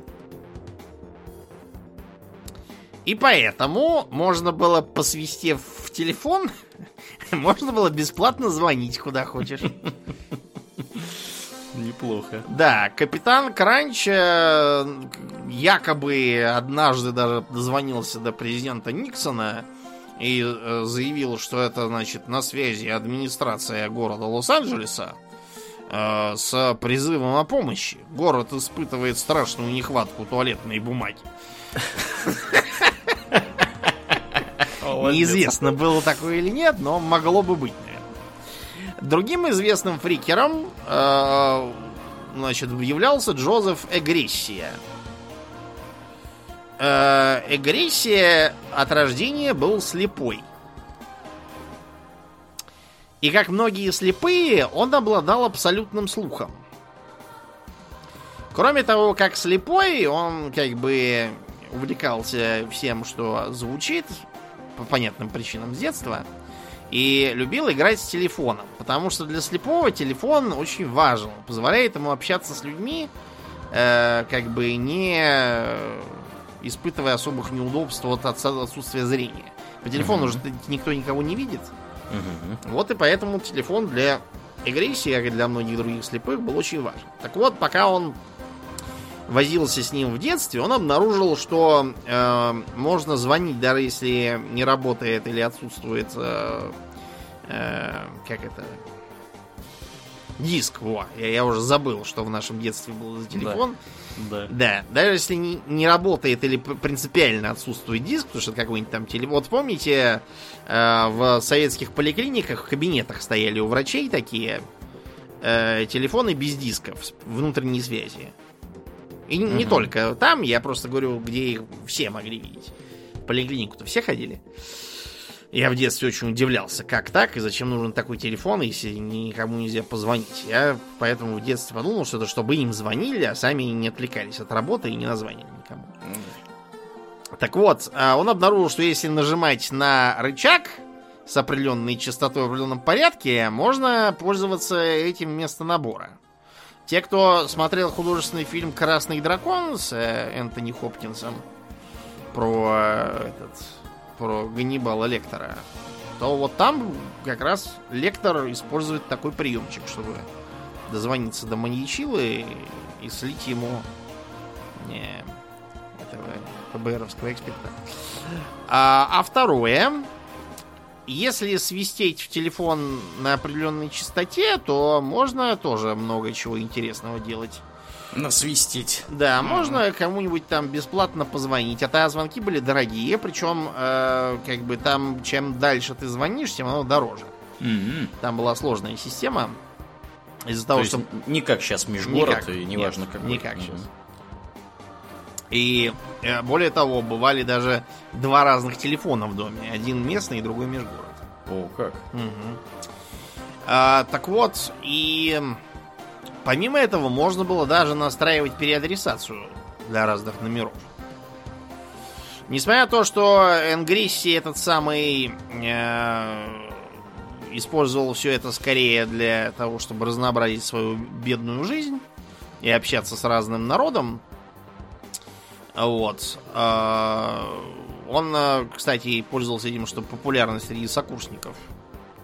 И поэтому можно было, посвистев в телефон, можно было бесплатно звонить куда хочешь. Неплохо. Да, капитан Кранч э, якобы однажды даже дозвонился до президента Никсона и э, заявил, что это, значит, на связи администрация города Лос-Анджелеса э, с призывом о помощи. Город испытывает страшную нехватку туалетной бумаги. Неизвестно, было такое или нет, но могло бы быть, наверное. Другим известным фрикером э, значит, являлся Джозеф Эгрессия. Эгрессия от рождения был слепой. И как многие слепые, он обладал абсолютным слухом. Кроме того, как слепой, он как бы увлекался всем, что звучит, по понятным причинам с детства, и любил играть с телефоном. Потому что для слепого телефон очень важен. Позволяет ему общаться с людьми, э, как бы не испытывая особых неудобств от отсутствия зрения. По телефону угу. же никто никого не видит. Угу. Вот и поэтому телефон для агрессии, как и для многих других слепых, был очень важен. Так вот, пока он возился с ним в детстве, он обнаружил, что э, можно звонить, даже если не работает или отсутствует, э, э, как это, диск. Во, я, я уже забыл, что в нашем детстве был за телефон. Да. Да. Да. Даже если не, не работает или принципиально отсутствует диск, потому что какой-нибудь там телефон. Вот помните, э, в советских поликлиниках в кабинетах стояли у врачей такие э, телефоны без дисков, внутренней связи. И угу. не только там, я просто говорю, где их все могли видеть. В поликлинику-то все ходили. Я в детстве очень удивлялся, как так и зачем нужен такой телефон, если никому нельзя позвонить. Я поэтому в детстве подумал, что это чтобы им звонили, а сами не отвлекались от работы и не назвонили никому. Так вот, а, он обнаружил, что если нажимать на рычаг с определенной частотой в определенном порядке, можно пользоваться этим вместо набора. Те, кто смотрел художественный фильм «Красный дракон» с э, Энтони Хопкинсом про э, этот про Ганнибала Лектора, то вот там как раз Лектор использует такой приемчик, чтобы дозвониться до маньячилы и слить ему не, этого ФБРовского эксперта. А, а второе, если свистеть в телефон на определенной частоте, то можно тоже много чего интересного делать. Насвистить. Да, mm-hmm. можно кому-нибудь там бесплатно позвонить. А тогда звонки были дорогие, причем, э, как бы там, чем дальше ты звонишь, тем оно дороже. Mm-hmm. Там была сложная система. Из-за того, То что... Не как сейчас межгород, никак, и неважно нет, как. Никак mm-hmm. сейчас. И э, более того, бывали даже два разных телефона в доме. Один местный, другой межгород. О, как? Угу. А, так вот, и помимо этого можно было даже настраивать переадресацию для разных номеров. Несмотря на то, что Энгрисси этот самый э, использовал все это скорее для того, чтобы разнообразить свою бедную жизнь и общаться с разным народом, вот. Э, он, э, кстати, пользовался этим, чтобы популярность среди сокурсников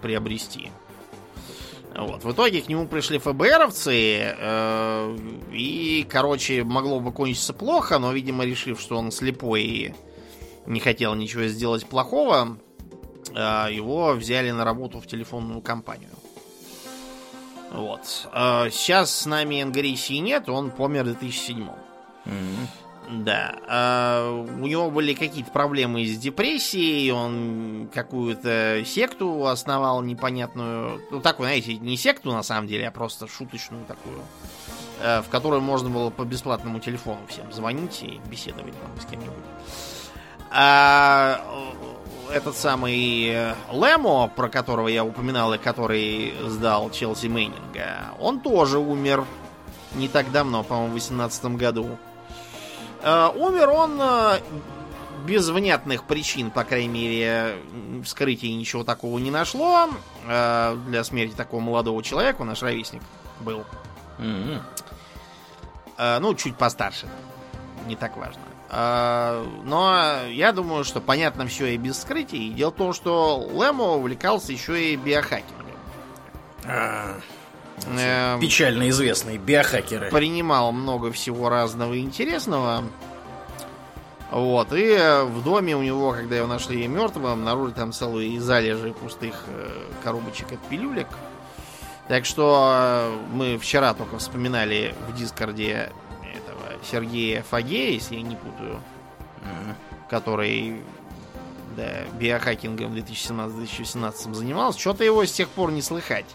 приобрести. Вот. В итоге к нему пришли ФБРовцы, э, и, короче, могло бы кончиться плохо, но, видимо, решив, что он слепой и не хотел ничего сделать плохого, э, его взяли на работу в телефонную компанию. Вот. Э, сейчас с нами Энгарисии нет, он помер в 2007. Mm-hmm. Да. А, у него были какие-то проблемы с депрессией, он какую-то секту основал непонятную. Ну, такую, знаете, не секту на самом деле, а просто шуточную такую, э, в которую можно было по бесплатному телефону всем звонить и беседовать там с кем-нибудь. А этот самый Лемо, про которого я упоминал и который сдал Челси Мейнинга, он тоже умер не так давно, по-моему, в 2018 году. Э, умер он э, без внятных причин, по крайней мере, вскрытия ничего такого не нашло. Э, для смерти такого молодого человека, наш ровесник был. Mm-hmm. Ну, чуть постарше. Не так важно. Но я думаю, что понятно все и без вскрытий. Дело в том, что Лэмо увлекался еще и биохакингом. Эм, Печально известные биохакеры. Принимал много всего разного интересного. Вот, и э, в доме у него, когда его нашли мертвым, обнаружили там целые залежи пустых э, коробочек от пилюлек. Так что э, мы вчера только вспоминали в Дискорде этого Сергея Фагея, если я не путаю, mm-hmm. который да, биохакингом в 2017-2018 занимался. Что-то его с тех пор не слыхать.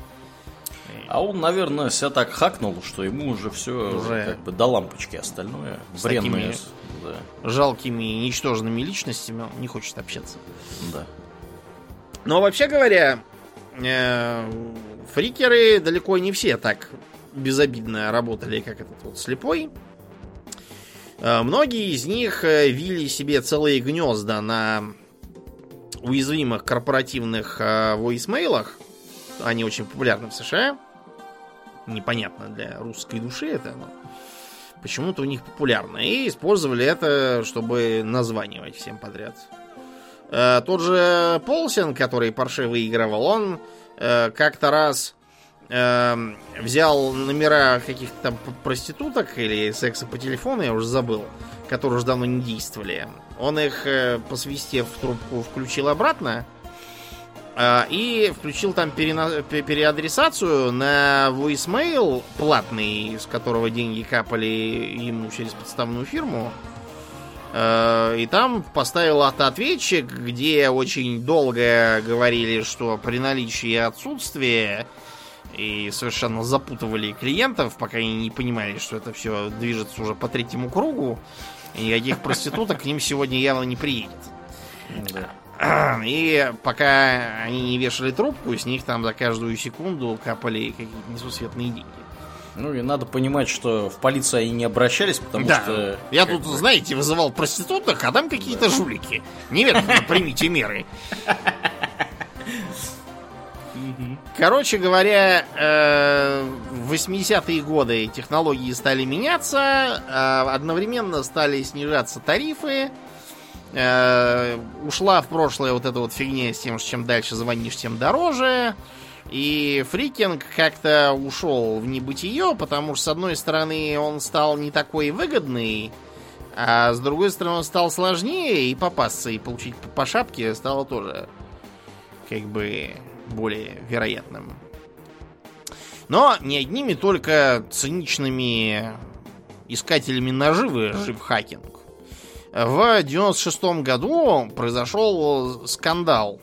А он, наверное, себя так хакнул, что ему уже все уже как бы до лампочки остальное. С бренное, такими да. жалкими, ничтожными личностями он не хочет общаться. Да. Но вообще говоря, э, фрикеры далеко не все так безобидно работали, как этот вот слепой. Э, многие из них э, вили себе целые гнезда на уязвимых корпоративных э, voicemail'ах. Они очень популярны в США непонятно для русской души это, но почему-то у них популярно. И использовали это, чтобы названивать всем подряд. Э, тот же Полсен, который Порше выигрывал, он э, как-то раз э, взял номера каких-то там проституток или секса по телефону, я уже забыл, которые уже давно не действовали. Он их, э, посвистев в трубку, включил обратно и включил там перена... переадресацию на voicemail платный, с которого деньги капали ему через подставную фирму. А, и там поставил автоответчик, где очень долго говорили, что при наличии отсутствия и совершенно запутывали клиентов, пока они не понимали, что это все движется уже по третьему кругу, и никаких проституток к ним сегодня явно не приедет. И пока они не вешали трубку, с них там за каждую секунду капали какие-то несусветные деньги. Ну и надо понимать, что в полицию они не обращались, потому да. что... Я тут, бы... знаете, вызывал проституток, а там какие-то да. жулики. Немедленно примите меры. Короче говоря, э, в 80-е годы технологии стали меняться, а одновременно стали снижаться тарифы, Э, ушла в прошлое вот эта вот фигня с тем, что чем дальше звонишь, тем дороже. И Фрикинг как-то ушел в небытие, потому что, с одной стороны, он стал не такой выгодный, а с другой стороны, он стал сложнее, и попасться, и получить по шапке стало тоже как бы более вероятным. Но не одними только циничными искателями наживы жив хакинг. В 96 году произошел скандал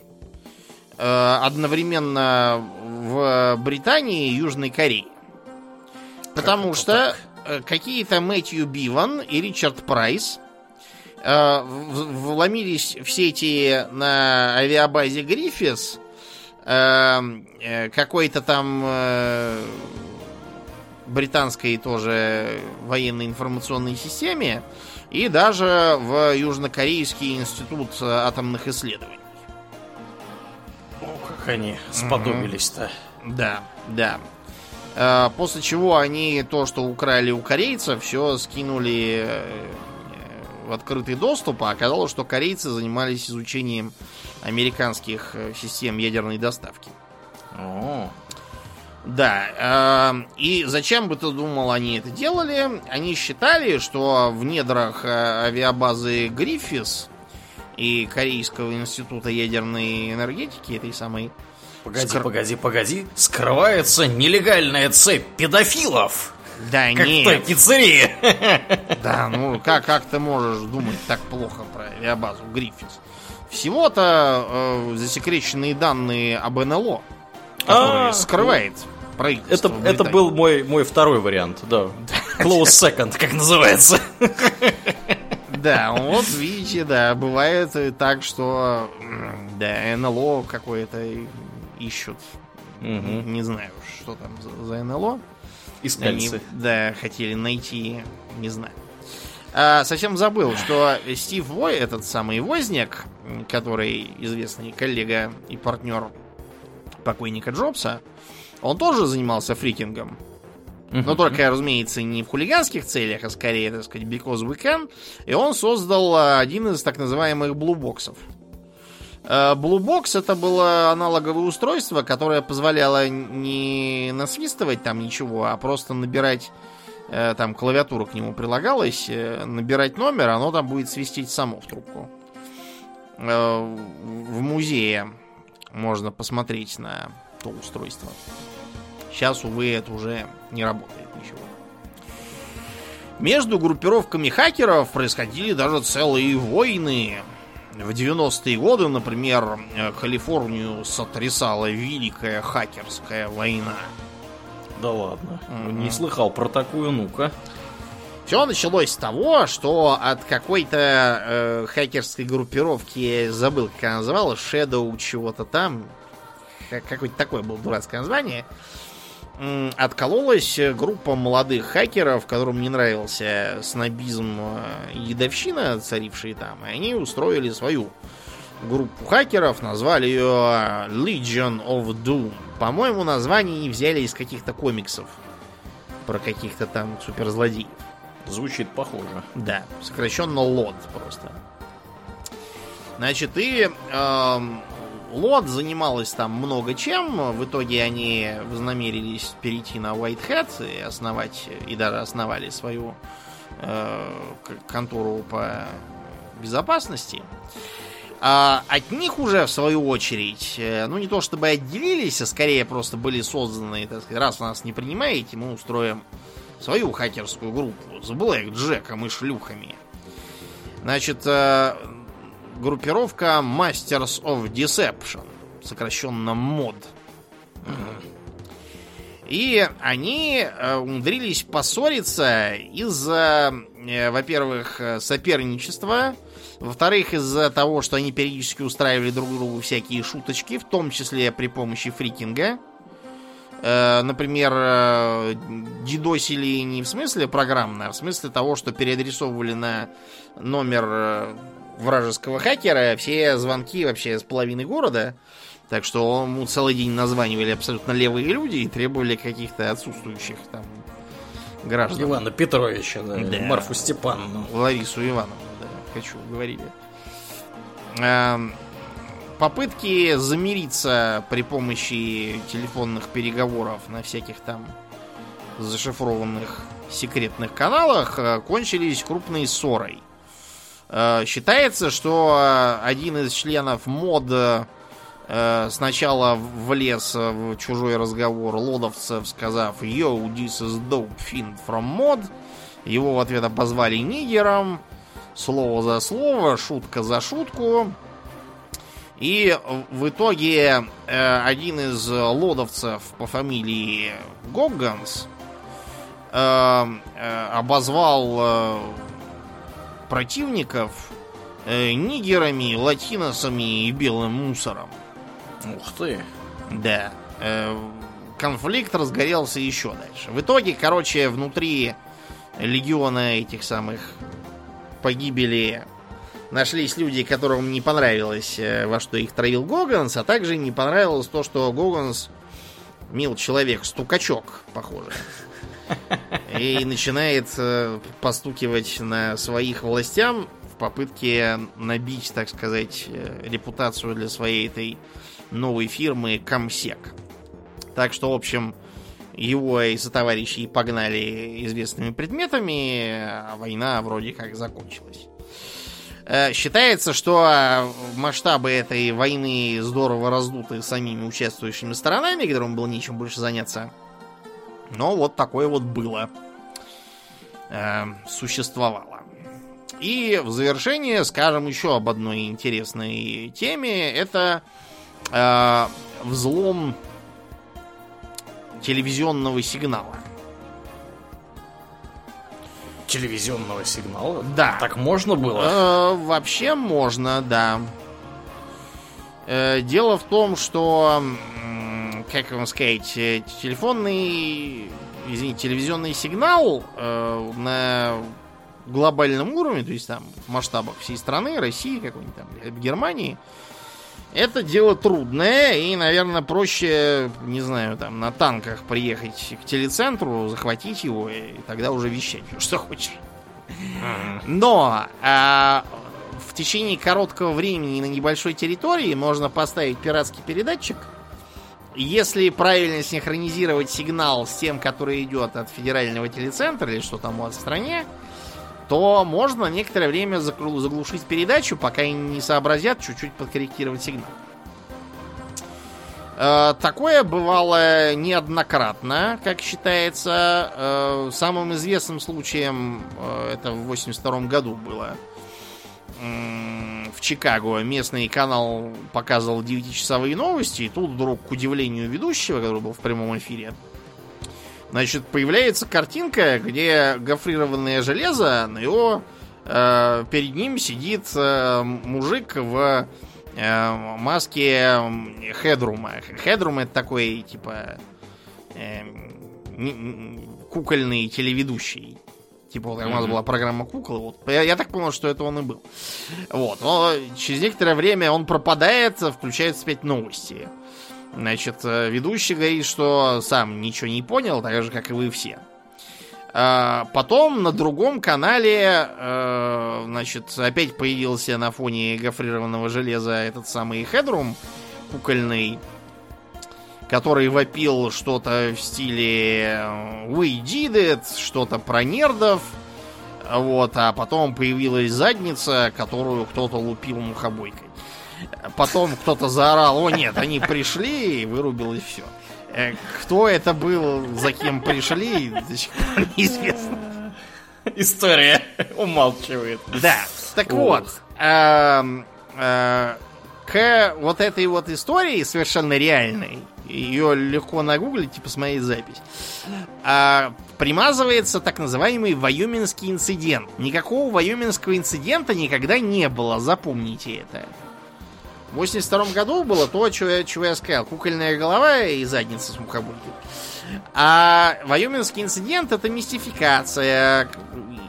э, одновременно в Британии и Южной Корее. Потому что? Э, какие-то Мэтью Биван и Ричард Прайс э, вломились в сети на авиабазе Гриффис какой-то там британской тоже военной информационной системе и даже в Южнокорейский институт атомных исследований. О, как они сподобились-то. Да, да. Э, После чего они то, что украли у корейцев, все скинули э, в открытый доступ, а оказалось, что корейцы занимались изучением американских э, систем ядерной доставки. О, Да, э, и зачем бы ты думал, они это делали? Они считали, что в недрах э, авиабазы Гриффис и Корейского института ядерной энергетики, этой самой, погоди, Скр- погоди, погоди. Скрывается нелегальная цепь педофилов. да Как нет, пиццерии. да, ну как, как ты можешь думать так плохо про авиабазу Гриффис? Всего-то э, засекреченные данные об НЛО, которые А, скрывает Это, правительство это Британии. был мой, мой второй вариант, да. Close second, как называется. Да, вот видите, да, бывает так, что да, НЛО какое-то ищут. Мгм. Не знаю, что там за, за НЛО. Они, Искальцы. да, хотели найти, не знаю. А, совсем забыл, что Стив Вой, этот самый Возняк, который известный коллега и партнер покойника Джобса, он тоже занимался фрикингом. Но только, разумеется, не в хулиганских целях, а скорее, так сказать, because we can. И он создал а, один из так называемых блубоксов. Блубокс это было аналоговое устройство, которое позволяло не насвистывать там ничего, а просто набирать э, там клавиатура к нему прилагалась, э, набирать номер, оно там будет свистеть само в трубку. Э, В музее можно посмотреть на то устройство. Сейчас, увы, это уже не работает ничего. Между группировками хакеров происходили даже целые войны. В 90-е годы, например, э, Калифорнию сотрясала Великая хакерская война. Да ладно. Мгм. Не слыхал про такую, ну-ка. Все началось с того, что от какой-то э, хакерской группировки, я забыл, как она называлась, Shadow чего-то там, как- какое-то такое было дурацкое название, м, откололась группа молодых хакеров, которым не нравился снобизм э, и дедовщина, царившие там, и они устроили свою группу хакеров, назвали ее э, Legion of Doom. По-моему, название они взяли из каких-то комиксов про каких-то там суперзлодеев. Звучит похоже. Да, сокращенно лод просто. Значит, и эм, лод занималась там много чем. В итоге они вознамерились перейти на Whitehead и основать, и даже основали свою э, контору по безопасности. А от них уже, в свою очередь, э, ну не то чтобы отделились, а скорее просто были созданы, так сказать, раз вы нас не принимаете, мы устроим свою хакерскую группу с Блэк Джеком и шлюхами. Значит, э, группировка Masters of Deception, сокращенно МОД. И они э, умудрились поссориться из-за, э, во-первых, э, соперничества, во-вторых, из-за того, что они периодически устраивали друг другу всякие шуточки, в том числе при помощи фрикинга. Например, дидосили не в смысле программно, а в смысле того, что переадресовывали на номер вражеского хакера все звонки вообще с половины города. Так что ему целый день названивали абсолютно левые люди и требовали каких-то отсутствующих там граждан. Ивана Петровича, да, Да. Марфу Степановну. Ларису Ивановну, да, хочу, говорили. Эм, Попытки замириться при помощи телефонных переговоров на всяких там зашифрованных секретных каналах э, кончились крупной ссорой. Э, Считается, что э, один из членов МОД э, сначала влез в чужой разговор лодовцев, сказав «Yo, this is dope fiend from mod», его в ответ обозвали нигером, слово за слово, шутка за шутку. И в итоге один из лодовцев по фамилии Гогганс обозвал противников э, нигерами, латиносами и белым мусором. Ух ты. Да. Э, конфликт разгорелся еще дальше. В итоге, короче, внутри легиона этих самых погибели нашлись люди, которым не понравилось, э, во что их травил Гоганс, а также не понравилось то, что Гоганс мил человек, стукачок, похоже. И начинает э, постукивать на своих властям в попытке набить, так сказать, э, репутацию для своей этой новой фирмы Комсек. Так что, в общем, его и сотоварищи погнали известными предметами, а война вроде как закончилась. Э, считается, что масштабы этой войны здорово раздуты самими участвующими сторонами, которым было нечем больше заняться. Но вот такое вот было. Э, существовало. И в завершение скажем еще об одной интересной теме. Это э, взлом телевизионного сигнала. Телевизионного сигнала? Да. Так можно было? Э, вообще можно, да. Э, дело в том, что, как вам сказать, э, телефонный, извините, телевизионный сигнал э, на глобальном уровне, то есть там в масштабах всей страны, России, какой-нибудь там, Германии, это дело трудное, и, наверное, проще, не знаю, там, на танках приехать к телецентру, захватить его, и тогда уже вещать, что хочешь. Но а, в течение короткого времени на небольшой территории можно поставить пиратский передатчик. Если правильно синхронизировать сигнал с тем, который идет от федерального телецентра или что там у вас в стране, то можно некоторое время заглушить передачу, пока они не сообразят чуть-чуть подкорректировать сигнал. Э, такое бывало неоднократно, как считается. Э, самым известным случаем э, это в 82 году было. В Чикаго местный канал показывал 9-часовые новости, и тут вдруг, к удивлению ведущего, который был в прямом эфире, Значит, появляется картинка, где гофрированное железо, на его э, перед ним сидит э, мужик в э, маске Хедрума. Хедрум это такой, типа, э, кукольный телеведущий. Типа, вот, у нас была программа кукол. Вот. Я, я так понял, что это он и был. Вот. Но через некоторое время он пропадает, включаются опять новости. Значит, э, ведущий говорит, что сам ничего не понял, так же, как и вы все. А, потом на другом канале, э, значит, опять появился на фоне гофрированного железа этот самый хедрум кукольный, который вопил что-то в стиле We did it, что-то про нердов. Вот, а потом появилась задница, которую кто-то лупил мухобойкой. Потом кто-то заорал, о нет, они пришли, и вырубилось все. Э, кто это был, за кем пришли, до сих пор неизвестно. История умалчивает. Да, так вот. Э, э, к вот этой вот истории совершенно реальной, ее легко нагуглить и посмотреть запись, а, примазывается так называемый Вайоминский инцидент. Никакого Вайоминского инцидента никогда не было, запомните это. В 82 году было то, чего я, чего я сказал. Кукольная голова и задница с мухобойкой. А Вайоминский инцидент это мистификация.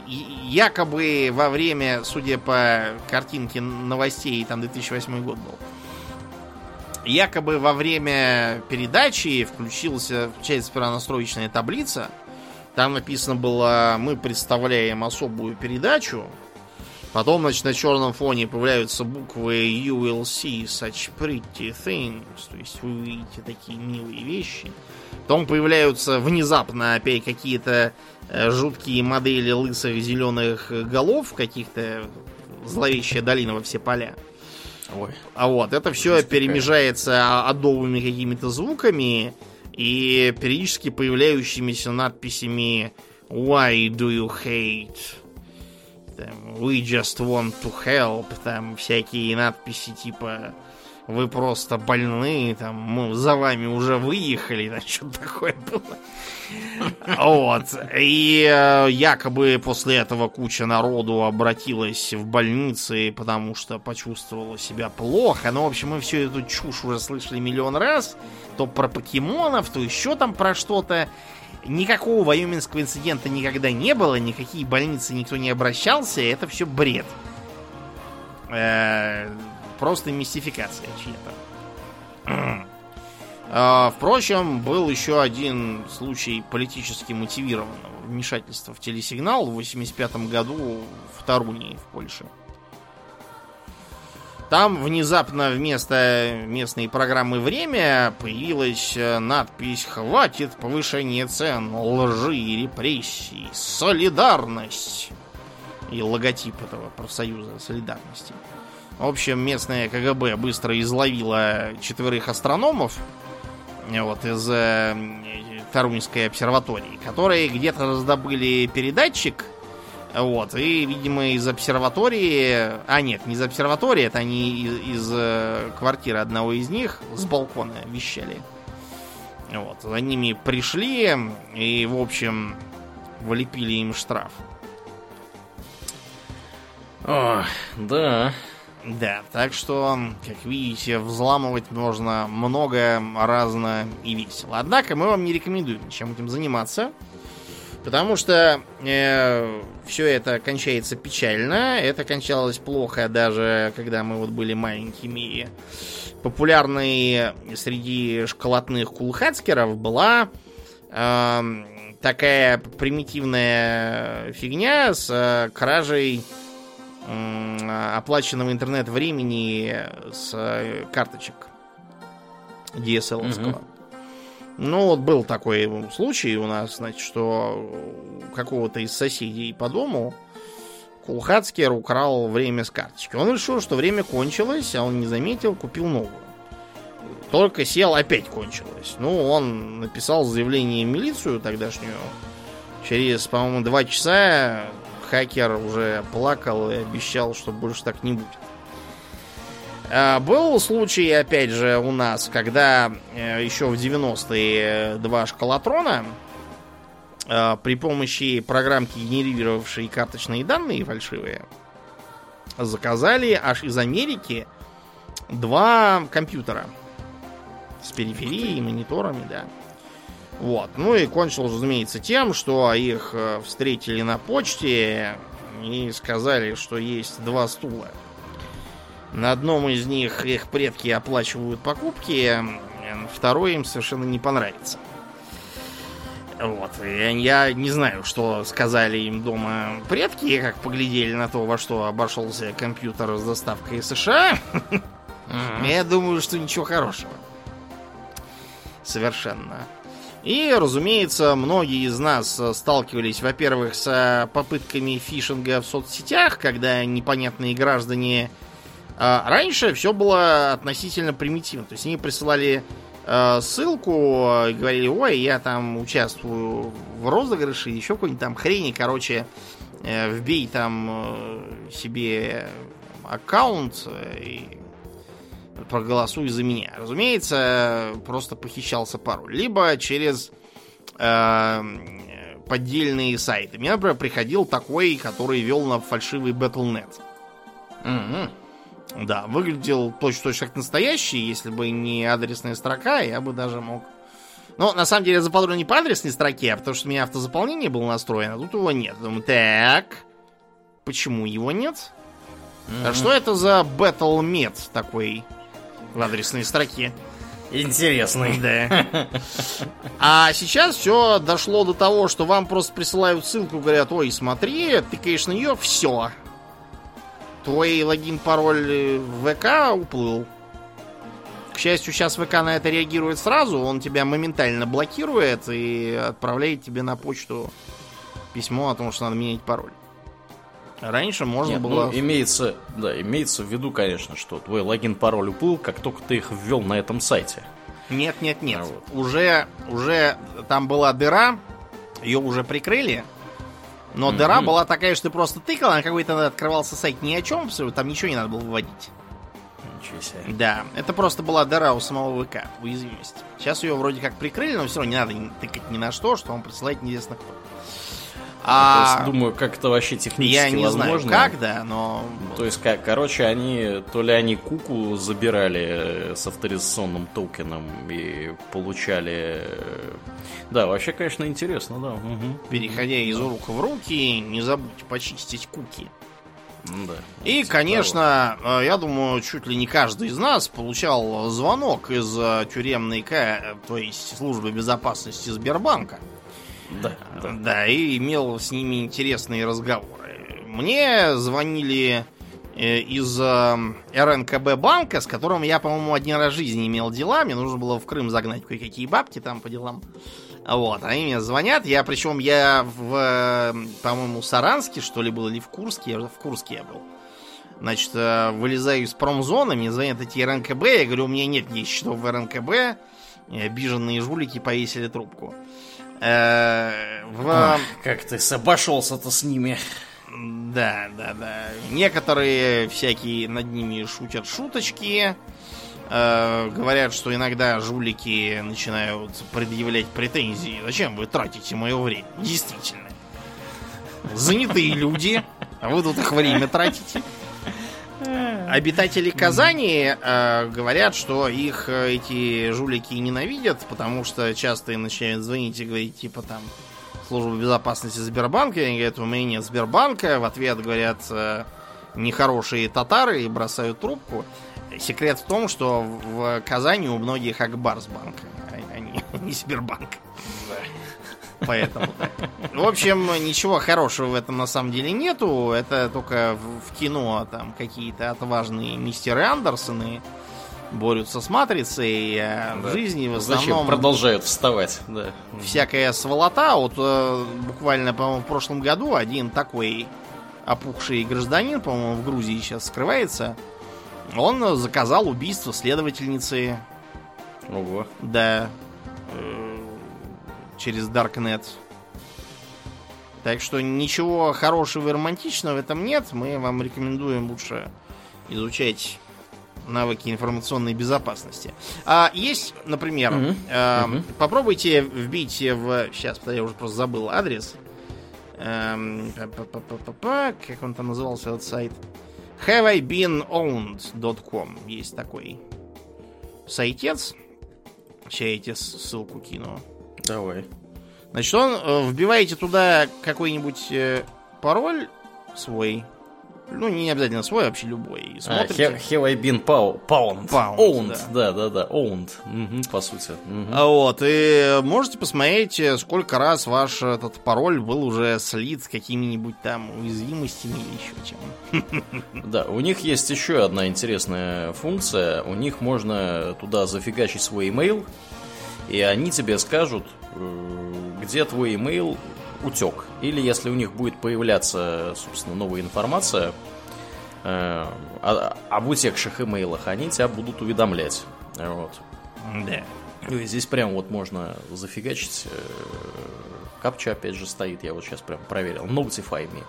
Якобы во время, судя по картинке новостей, там 2008 год был, якобы во время передачи включился, включается настроечная таблица. Там написано было, мы представляем особую передачу, Потом, значит, на черном фоне появляются буквы You will see such pretty things. То есть вы увидите такие милые вещи. Потом появляются внезапно опять какие-то э, жуткие модели лысых зеленых голов, каких-то зловещая долина во все поля. Ой. А вот, это все перемежается адовыми какими-то звуками и периодически появляющимися надписями Why do you hate? там, We just want to help, там всякие надписи типа вы просто больны, там, мы за вами уже выехали, там, что-то такое было. Вот. И э, якобы после этого куча народу обратилась в больницы, потому что почувствовала себя плохо. Ну, в общем, мы всю эту чушь уже слышали миллион раз. То про покемонов, то еще там про что-то. Никакого вайоминского инцидента никогда не было, никакие больницы никто не обращался, это все бред. Просто мистификация чья-то. А, впрочем, был еще один случай политически мотивированного вмешательства в телесигнал в 85 году в Тарунии, в Польше. Там внезапно вместо местной программы «Время» появилась э, надпись «Хватит повышения цен, лжи и репрессий, солидарность» и логотип этого профсоюза солидарности. В общем, местное КГБ быстро изловило четверых астрономов вот, из э, Тарунской обсерватории, которые где-то раздобыли передатчик, вот, и, видимо, из обсерватории... А, нет, не из обсерватории, это они из, из э, квартиры одного из них с балкона вещали. Вот, за ними пришли и, в общем, влепили им штраф. О, да. Да, так что, как видите, взламывать можно много, разно и весело. Однако мы вам не рекомендуем чем этим заниматься, потому что э, все это кончается печально. Это кончалось плохо даже когда мы вот были маленькими. Популярной среди школотных кулхацкеров была э, такая примитивная фигня с э, кражей оплаченного интернет-времени с э, карточек DSL. Угу. Ну, вот был такой случай у нас, значит, что какого-то из соседей по дому Кулхацкер украл время с карточки. Он решил, что время кончилось, а он не заметил, купил новую. Только сел, опять кончилось. Ну, он написал заявление в милицию тогдашнюю. Через, по-моему, два часа хакер уже плакал и обещал, что больше так не будет. А, был случай, опять же, у нас, когда э, еще в 90-е два шкалатрона э, при помощи программки, генерировавшей карточные данные фальшивые, заказали аж из Америки два компьютера с периферией, мониторами, да. Вот. Ну и кончилось, разумеется, тем, что их э, встретили на почте и сказали, что есть два стула. На одном из них их предки оплачивают покупки, второй им совершенно не понравится. Вот. Я не знаю, что сказали им дома предки, как поглядели на то, во что обошелся компьютер с доставкой США. Я думаю, что ничего хорошего. Совершенно. И, разумеется, многие из нас э, сталкивались, во-первых, с э, попытками фишинга в соцсетях, когда непонятные граждане... Э, раньше все было относительно примитивно. То есть они присылали ссылку говорили, ой, я там участвую в розыгрыше, еще какой-нибудь там хрени, короче, вбей там себе аккаунт и проголосуй за меня. Разумеется, просто похищался пароль. Либо через э, поддельные сайты. Мне, например, приходил такой, который вел на фальшивый Battle.net. Угу. Да, выглядел точно-точно как настоящий. Если бы не адресная строка, я бы даже мог... Но на самом деле я заподозрил не по адресной строке, а потому что у меня автозаполнение было настроено, а тут его нет. Думаю, так, почему его нет? Mm-hmm. А что это за Battle.med такой в адресной строке. Интересный. Да. А сейчас все дошло до того, что вам просто присылают ссылку, говорят, ой, смотри, ты, конечно, ее, все. Твой логин, пароль в ВК уплыл. К счастью, сейчас ВК на это реагирует сразу, он тебя моментально блокирует и отправляет тебе на почту письмо о том, что надо менять пароль. Раньше можно Нет, было... Ну, имеется, да, имеется в виду, конечно, что твой логин, пароль уплыл, как только ты их ввел на этом сайте. Нет, нет, нет. А вот. Уже, уже там была дыра, ее уже прикрыли. Но mm-hmm. дыра была такая, что ты просто тыкал, на какой-то открывался сайт ни о чем, там ничего не надо было вводить. Ничего себе. Да, это просто была дыра у самого ВК, уязвимость. Сейчас ее вроде как прикрыли, но все равно не надо тыкать ни на что, что он присылает неизвестно кто. То А, есть, думаю, как это вообще технически я не возможно. знаю, как, да, но... То есть, как, короче, они, то ли они куку забирали э, с авторизационным токеном и получали... э, Да, вообще, конечно, интересно, да. мгм. Переходя из рук в руки, не забудь почистить куки. М, да. И, Типа конечно, э, я думаю, чуть ли не каждый из нас получал звонок из тюремной, К, то есть службы безопасности Сбербанка. того. Да, да. Да, и имел с ними интересные разговоры. Мне звонили э, из э, РНКБ банка, с которым я, по-моему, один раз в жизни имел дела. Мне нужно было в Крым загнать кое-какие бабки там по делам. Вот, они мне звонят. Я, причем, я в, э, по-моему, Саранске, что ли, был, или в Курске. В Курске я был. Значит, э, вылезаю из промзоны, мне звонят эти РНКБ. Я говорю, у меня нет ни счетов в РНКБ. И обиженные жулики повесили трубку. Э, в- как ты обошелся-то с ними. Да, да, да. Некоторые всякие над ними шутят шуточки. Э, говорят, что иногда жулики начинают предъявлять претензии. Зачем вы тратите мое время? Действительно. Занятые люди, а вы тут их время тратите. Обитатели Казани э, говорят, что их э, эти жулики ненавидят, потому что часто им начинают звонить и говорить, типа там, служба безопасности Сбербанка. И они говорят, у меня нет Сбербанка. В ответ говорят, э, нехорошие татары и бросают трубку. Секрет в том, что в Казани у многих Акбарсбанк, а а не, Сбербанк. Поэтому. В общем, ничего хорошего в этом на самом деле нету. Это только в, в кино там какие-то отважные мистеры Андерсоны борются с матрицей, а в Да. жизни в Зачем основном продолжают вставать, да. всякая сволота. Вот э, буквально, по-моему, в прошлом году один такой опухший гражданин, по-моему, в Грузии сейчас скрывается, он заказал убийство следовательницы, Ого. да, э, через Darknet. Так что ничего хорошего и романтичного в этом нет. Мы вам рекомендуем лучше изучать навыки информационной безопасности. А есть, например, Мгм. э, Мгм. попробуйте вбить в... Сейчас, я уже просто забыл адрес. Эм, Как он там назывался, этот сайт? Have I been owned.com Есть такой сайтец. Сейчас я тебе ссылку кину. Давай. Значит, он э, вбиваете туда какой-нибудь э, пароль свой. Ну, не обязательно свой, вообще любой. И А, смотрите. have, have I been pow- pound? Pound, Owned, да, да, да, owned. Мгм, по сути. Мгм. А Вот, и можете посмотреть, э, сколько раз ваш этот пароль был уже слит с какими-нибудь там уязвимостями или еще чем. Да, у них есть еще одна интересная функция. У них можно туда зафигачить свой имейл, и они тебе скажут, где твой имейл утек. Или если у них будет появляться, собственно, новая информация э, о- об утекших имейлах, они тебя будут уведомлять. Вот. Да. Ну и здесь прям вот можно зафигачить. э, Капча опять же стоит, я вот сейчас прям проверил. Notify me.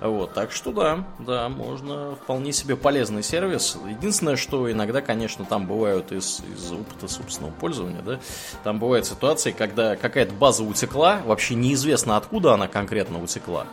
Вот, так что да, да, можно вполне себе полезный сервис. Единственное, что иногда, конечно, там бывают из, из опыта собственного пользования, да, там бывают ситуации, когда какая-то база утекла, вообще неизвестно откуда она конкретно утекла.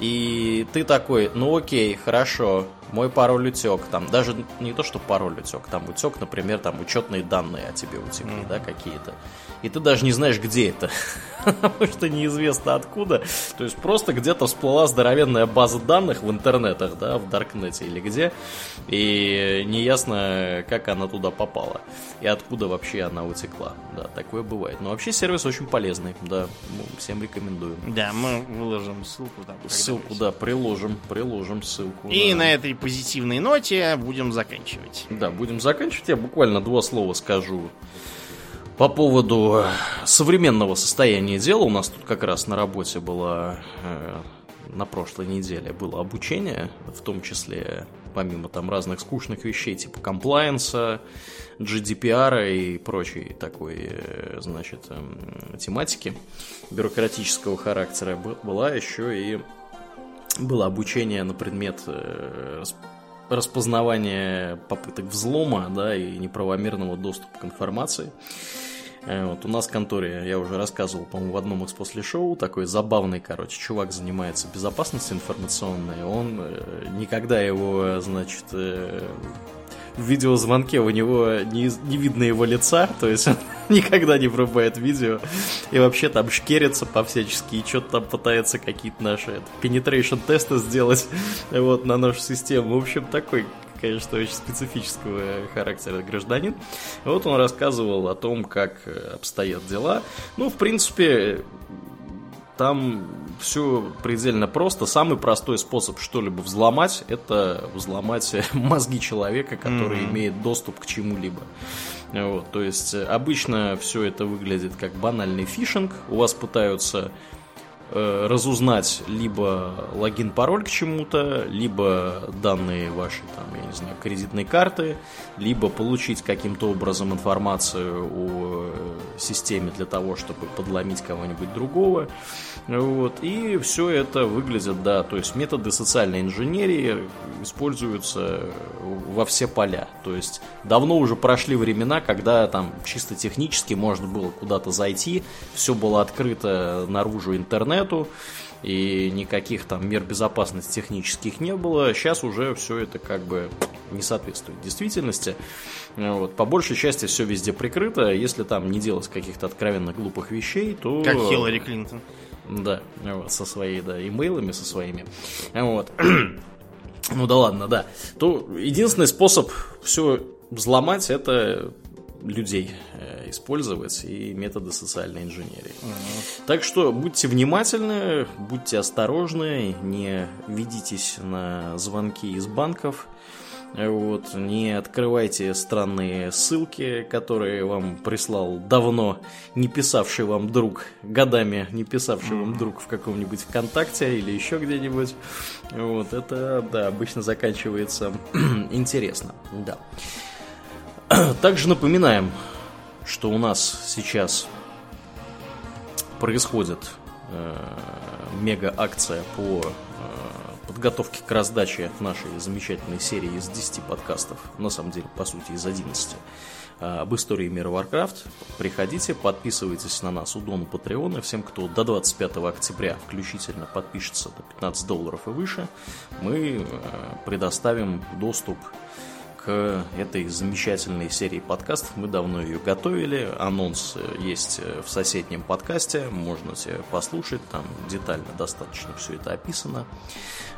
И ты такой, ну окей, хорошо, мой пароль утек. Там даже не то, что пароль утек, там утек, например, там учетные данные о тебе утекли, да, какие-то. И ты даже не знаешь, где это. Потому что неизвестно откуда. То есть просто где-то всплыла здоровенная база данных в интернетах, да, в Даркнете или где. И неясно, как она туда попала. И откуда вообще она утекла. Да, такое бывает. Но вообще сервис очень полезный, да. ну, Всем рекомендую. Да, мы выложим ссылку там. Ссылку, да, приложим, приложим ссылку. И да. на этой позитивной ноте будем заканчивать. Да, будем заканчивать. Я буквально два слова скажу по поводу э, современного состояния дела. У нас тут как раз на работе было э, на прошлой неделе было обучение, в том числе помимо там разных скучных вещей типа комплайенса, GDPR и прочей такой, э, значит, эм, тематики бюрократического характера, была еще и было обучение на предмет э, рас- распознавания попыток взлома, да, и неправомерного доступа к информации. Э, вот у нас в конторе, я уже рассказывал, по-моему, в одном из после шоу, такой забавный, короче, чувак занимается безопасностью информационной. Он э, никогда его, значит, в видеозвонке у него не, не видно его лица, то есть он никогда не врубает видео и вообще там шкерится по-всячески и что-то там пытается какие-то наши penetration тесты сделать вот на нашу систему. В общем, такой конечно, очень специфического характера гражданин. Вот он рассказывал о том, как обстоят дела. Ну, в принципе, там все предельно просто. Самый простой способ что-либо взломать, это взломать мозги человека, который mm-hmm. имеет доступ к чему-либо. Вот, то есть обычно все это выглядит как банальный фишинг. У вас пытаются Э, разузнать либо логин-пароль к чему-то, либо данные вашей, там, я не знаю, кредитной карты, либо получить каким-то образом информацию о э, системе для того, чтобы подломить кого-нибудь другого. Вот. И все это выглядит, да, то есть методы социальной инженерии используются во все поля. То есть давно уже прошли времена, когда там чисто технически можно было куда-то зайти, все было открыто наружу интернету, и никаких там мер безопасности технических не было. Сейчас уже все это как бы не соответствует действительности. Вот. По большей части все везде прикрыто. Если там не делать каких-то откровенно глупых вещей, то... Как Хиллари Клинтон. Да, вот, со своими, да, имейлами, со своими. Вот. ну да ладно, да. То единственный способ все взломать это людей э, использовать и методы социальной инженерии. Uh-huh. Так что будьте внимательны, будьте осторожны, не ведитесь на звонки из банков. Вот, не открывайте странные ссылки, которые вам прислал давно не писавший вам друг, годами не писавший вам друг в каком-нибудь ВКонтакте или еще где-нибудь. Вот, это, да, обычно заканчивается интересно, да. Также напоминаем, что у нас сейчас происходит э, мега-акция по подготовки к раздаче нашей замечательной серии из 10 подкастов, на самом деле, по сути, из 11, а, об истории мира Warcraft. Приходите, подписывайтесь на нас у Дона Патреона. Всем, кто до 25 октября включительно подпишется до 15 долларов и выше, мы а, предоставим доступ к этой замечательной серии подкастов. Мы давно ее готовили. Анонс есть в соседнем подкасте. Можно себе послушать. Там детально достаточно все это описано.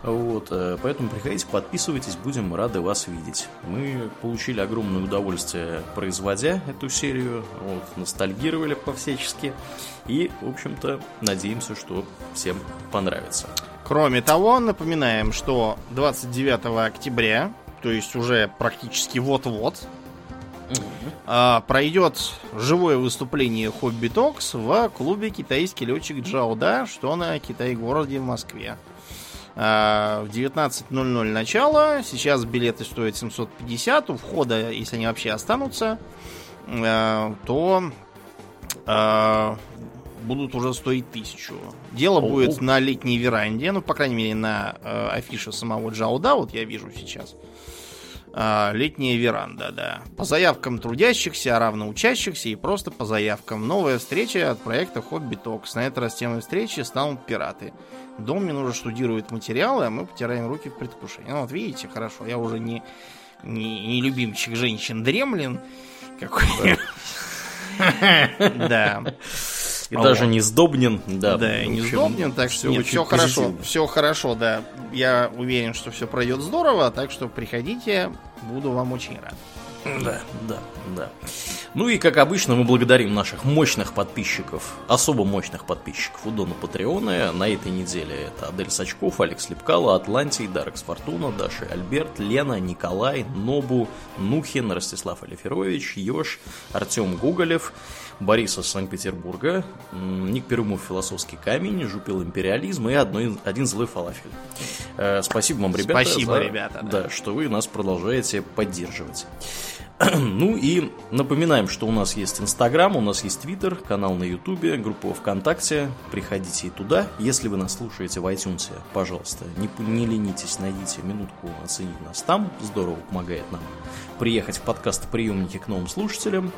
Вот, э, поэтому приходите, подписывайтесь, будем рады вас видеть. Мы получили огромное удовольствие, производя эту серию, вот, ностальгировали по-всячески и, в общем-то, надеемся, что всем понравится. Кроме того, напоминаем, что 29 октября, то есть уже практически вот-вот, Uh-huh. пройдет живое выступление Хобби Токс в клубе китайский летчик Джауда, что на Китай-городе в Москве. А, в 19.00 начало. Сейчас билеты стоят 750. У входа, если они вообще останутся, а, то а, будут уже стоить тысячу. Дело О-о. будет на летней веранде, ну, по крайней мере, на афише самого Джауда, вот я вижу сейчас. Летняя веранда, да. По заявкам трудящихся, равно учащихся и просто по заявкам. Новая встреча от проекта Хобби Токс. На этот раз темой встречи станут пираты. Домнин уже штудирует материалы, а мы потираем руки в предвкушении. Ну вот видите, хорошо, я уже не, не, не любимчик женщин дремлин какой. Да. И даже не сдобнен, да. Да, и не сдобнен, так что все хорошо, все хорошо, да. Я уверен, что все пройдет здорово, так что приходите, буду вам очень рад. Да, да, да. Ну и, как обычно, мы благодарим наших мощных подписчиков, особо мощных подписчиков у Дона Патреона. На этой неделе это Адель Сачков, Алекс Лепкало, Атлантий, Дарекс Фортуна, Даша Альберт, Лена, Николай, Нобу, Нухин, Ростислав Алиферович, Ёж, Артем Гуголев, Борис из Санкт-Петербурга, Ник Перумов «Философский камень», Жупил «Империализм» и одно, один злой фалафель. Э, спасибо вам, ребята. Спасибо, за, ребята. Да. да, что вы нас продолжаете поддерживать. Ну и напоминаем, что у нас есть Инстаграм, у нас есть Твиттер, канал на Ютубе, группа ВКонтакте. Приходите и туда. Если вы нас слушаете в iTunes, пожалуйста, не, не ленитесь, найдите минутку оценить нас там. Здорово помогает нам приехать в подкаст-приемники к новым слушателям.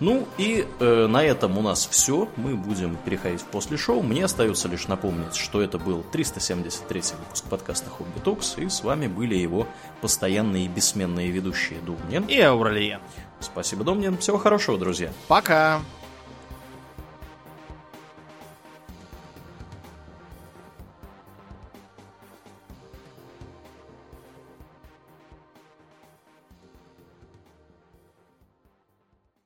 Ну и э, на этом у нас все. Мы будем переходить в после шоу. Мне остается лишь напомнить, что это был 373 выпуск подкаста Хобби Токс, и с вами были его постоянные и бессменные ведущие Думнин и Ауралиен. Спасибо, Домнин. Всего хорошего, друзья. Пока.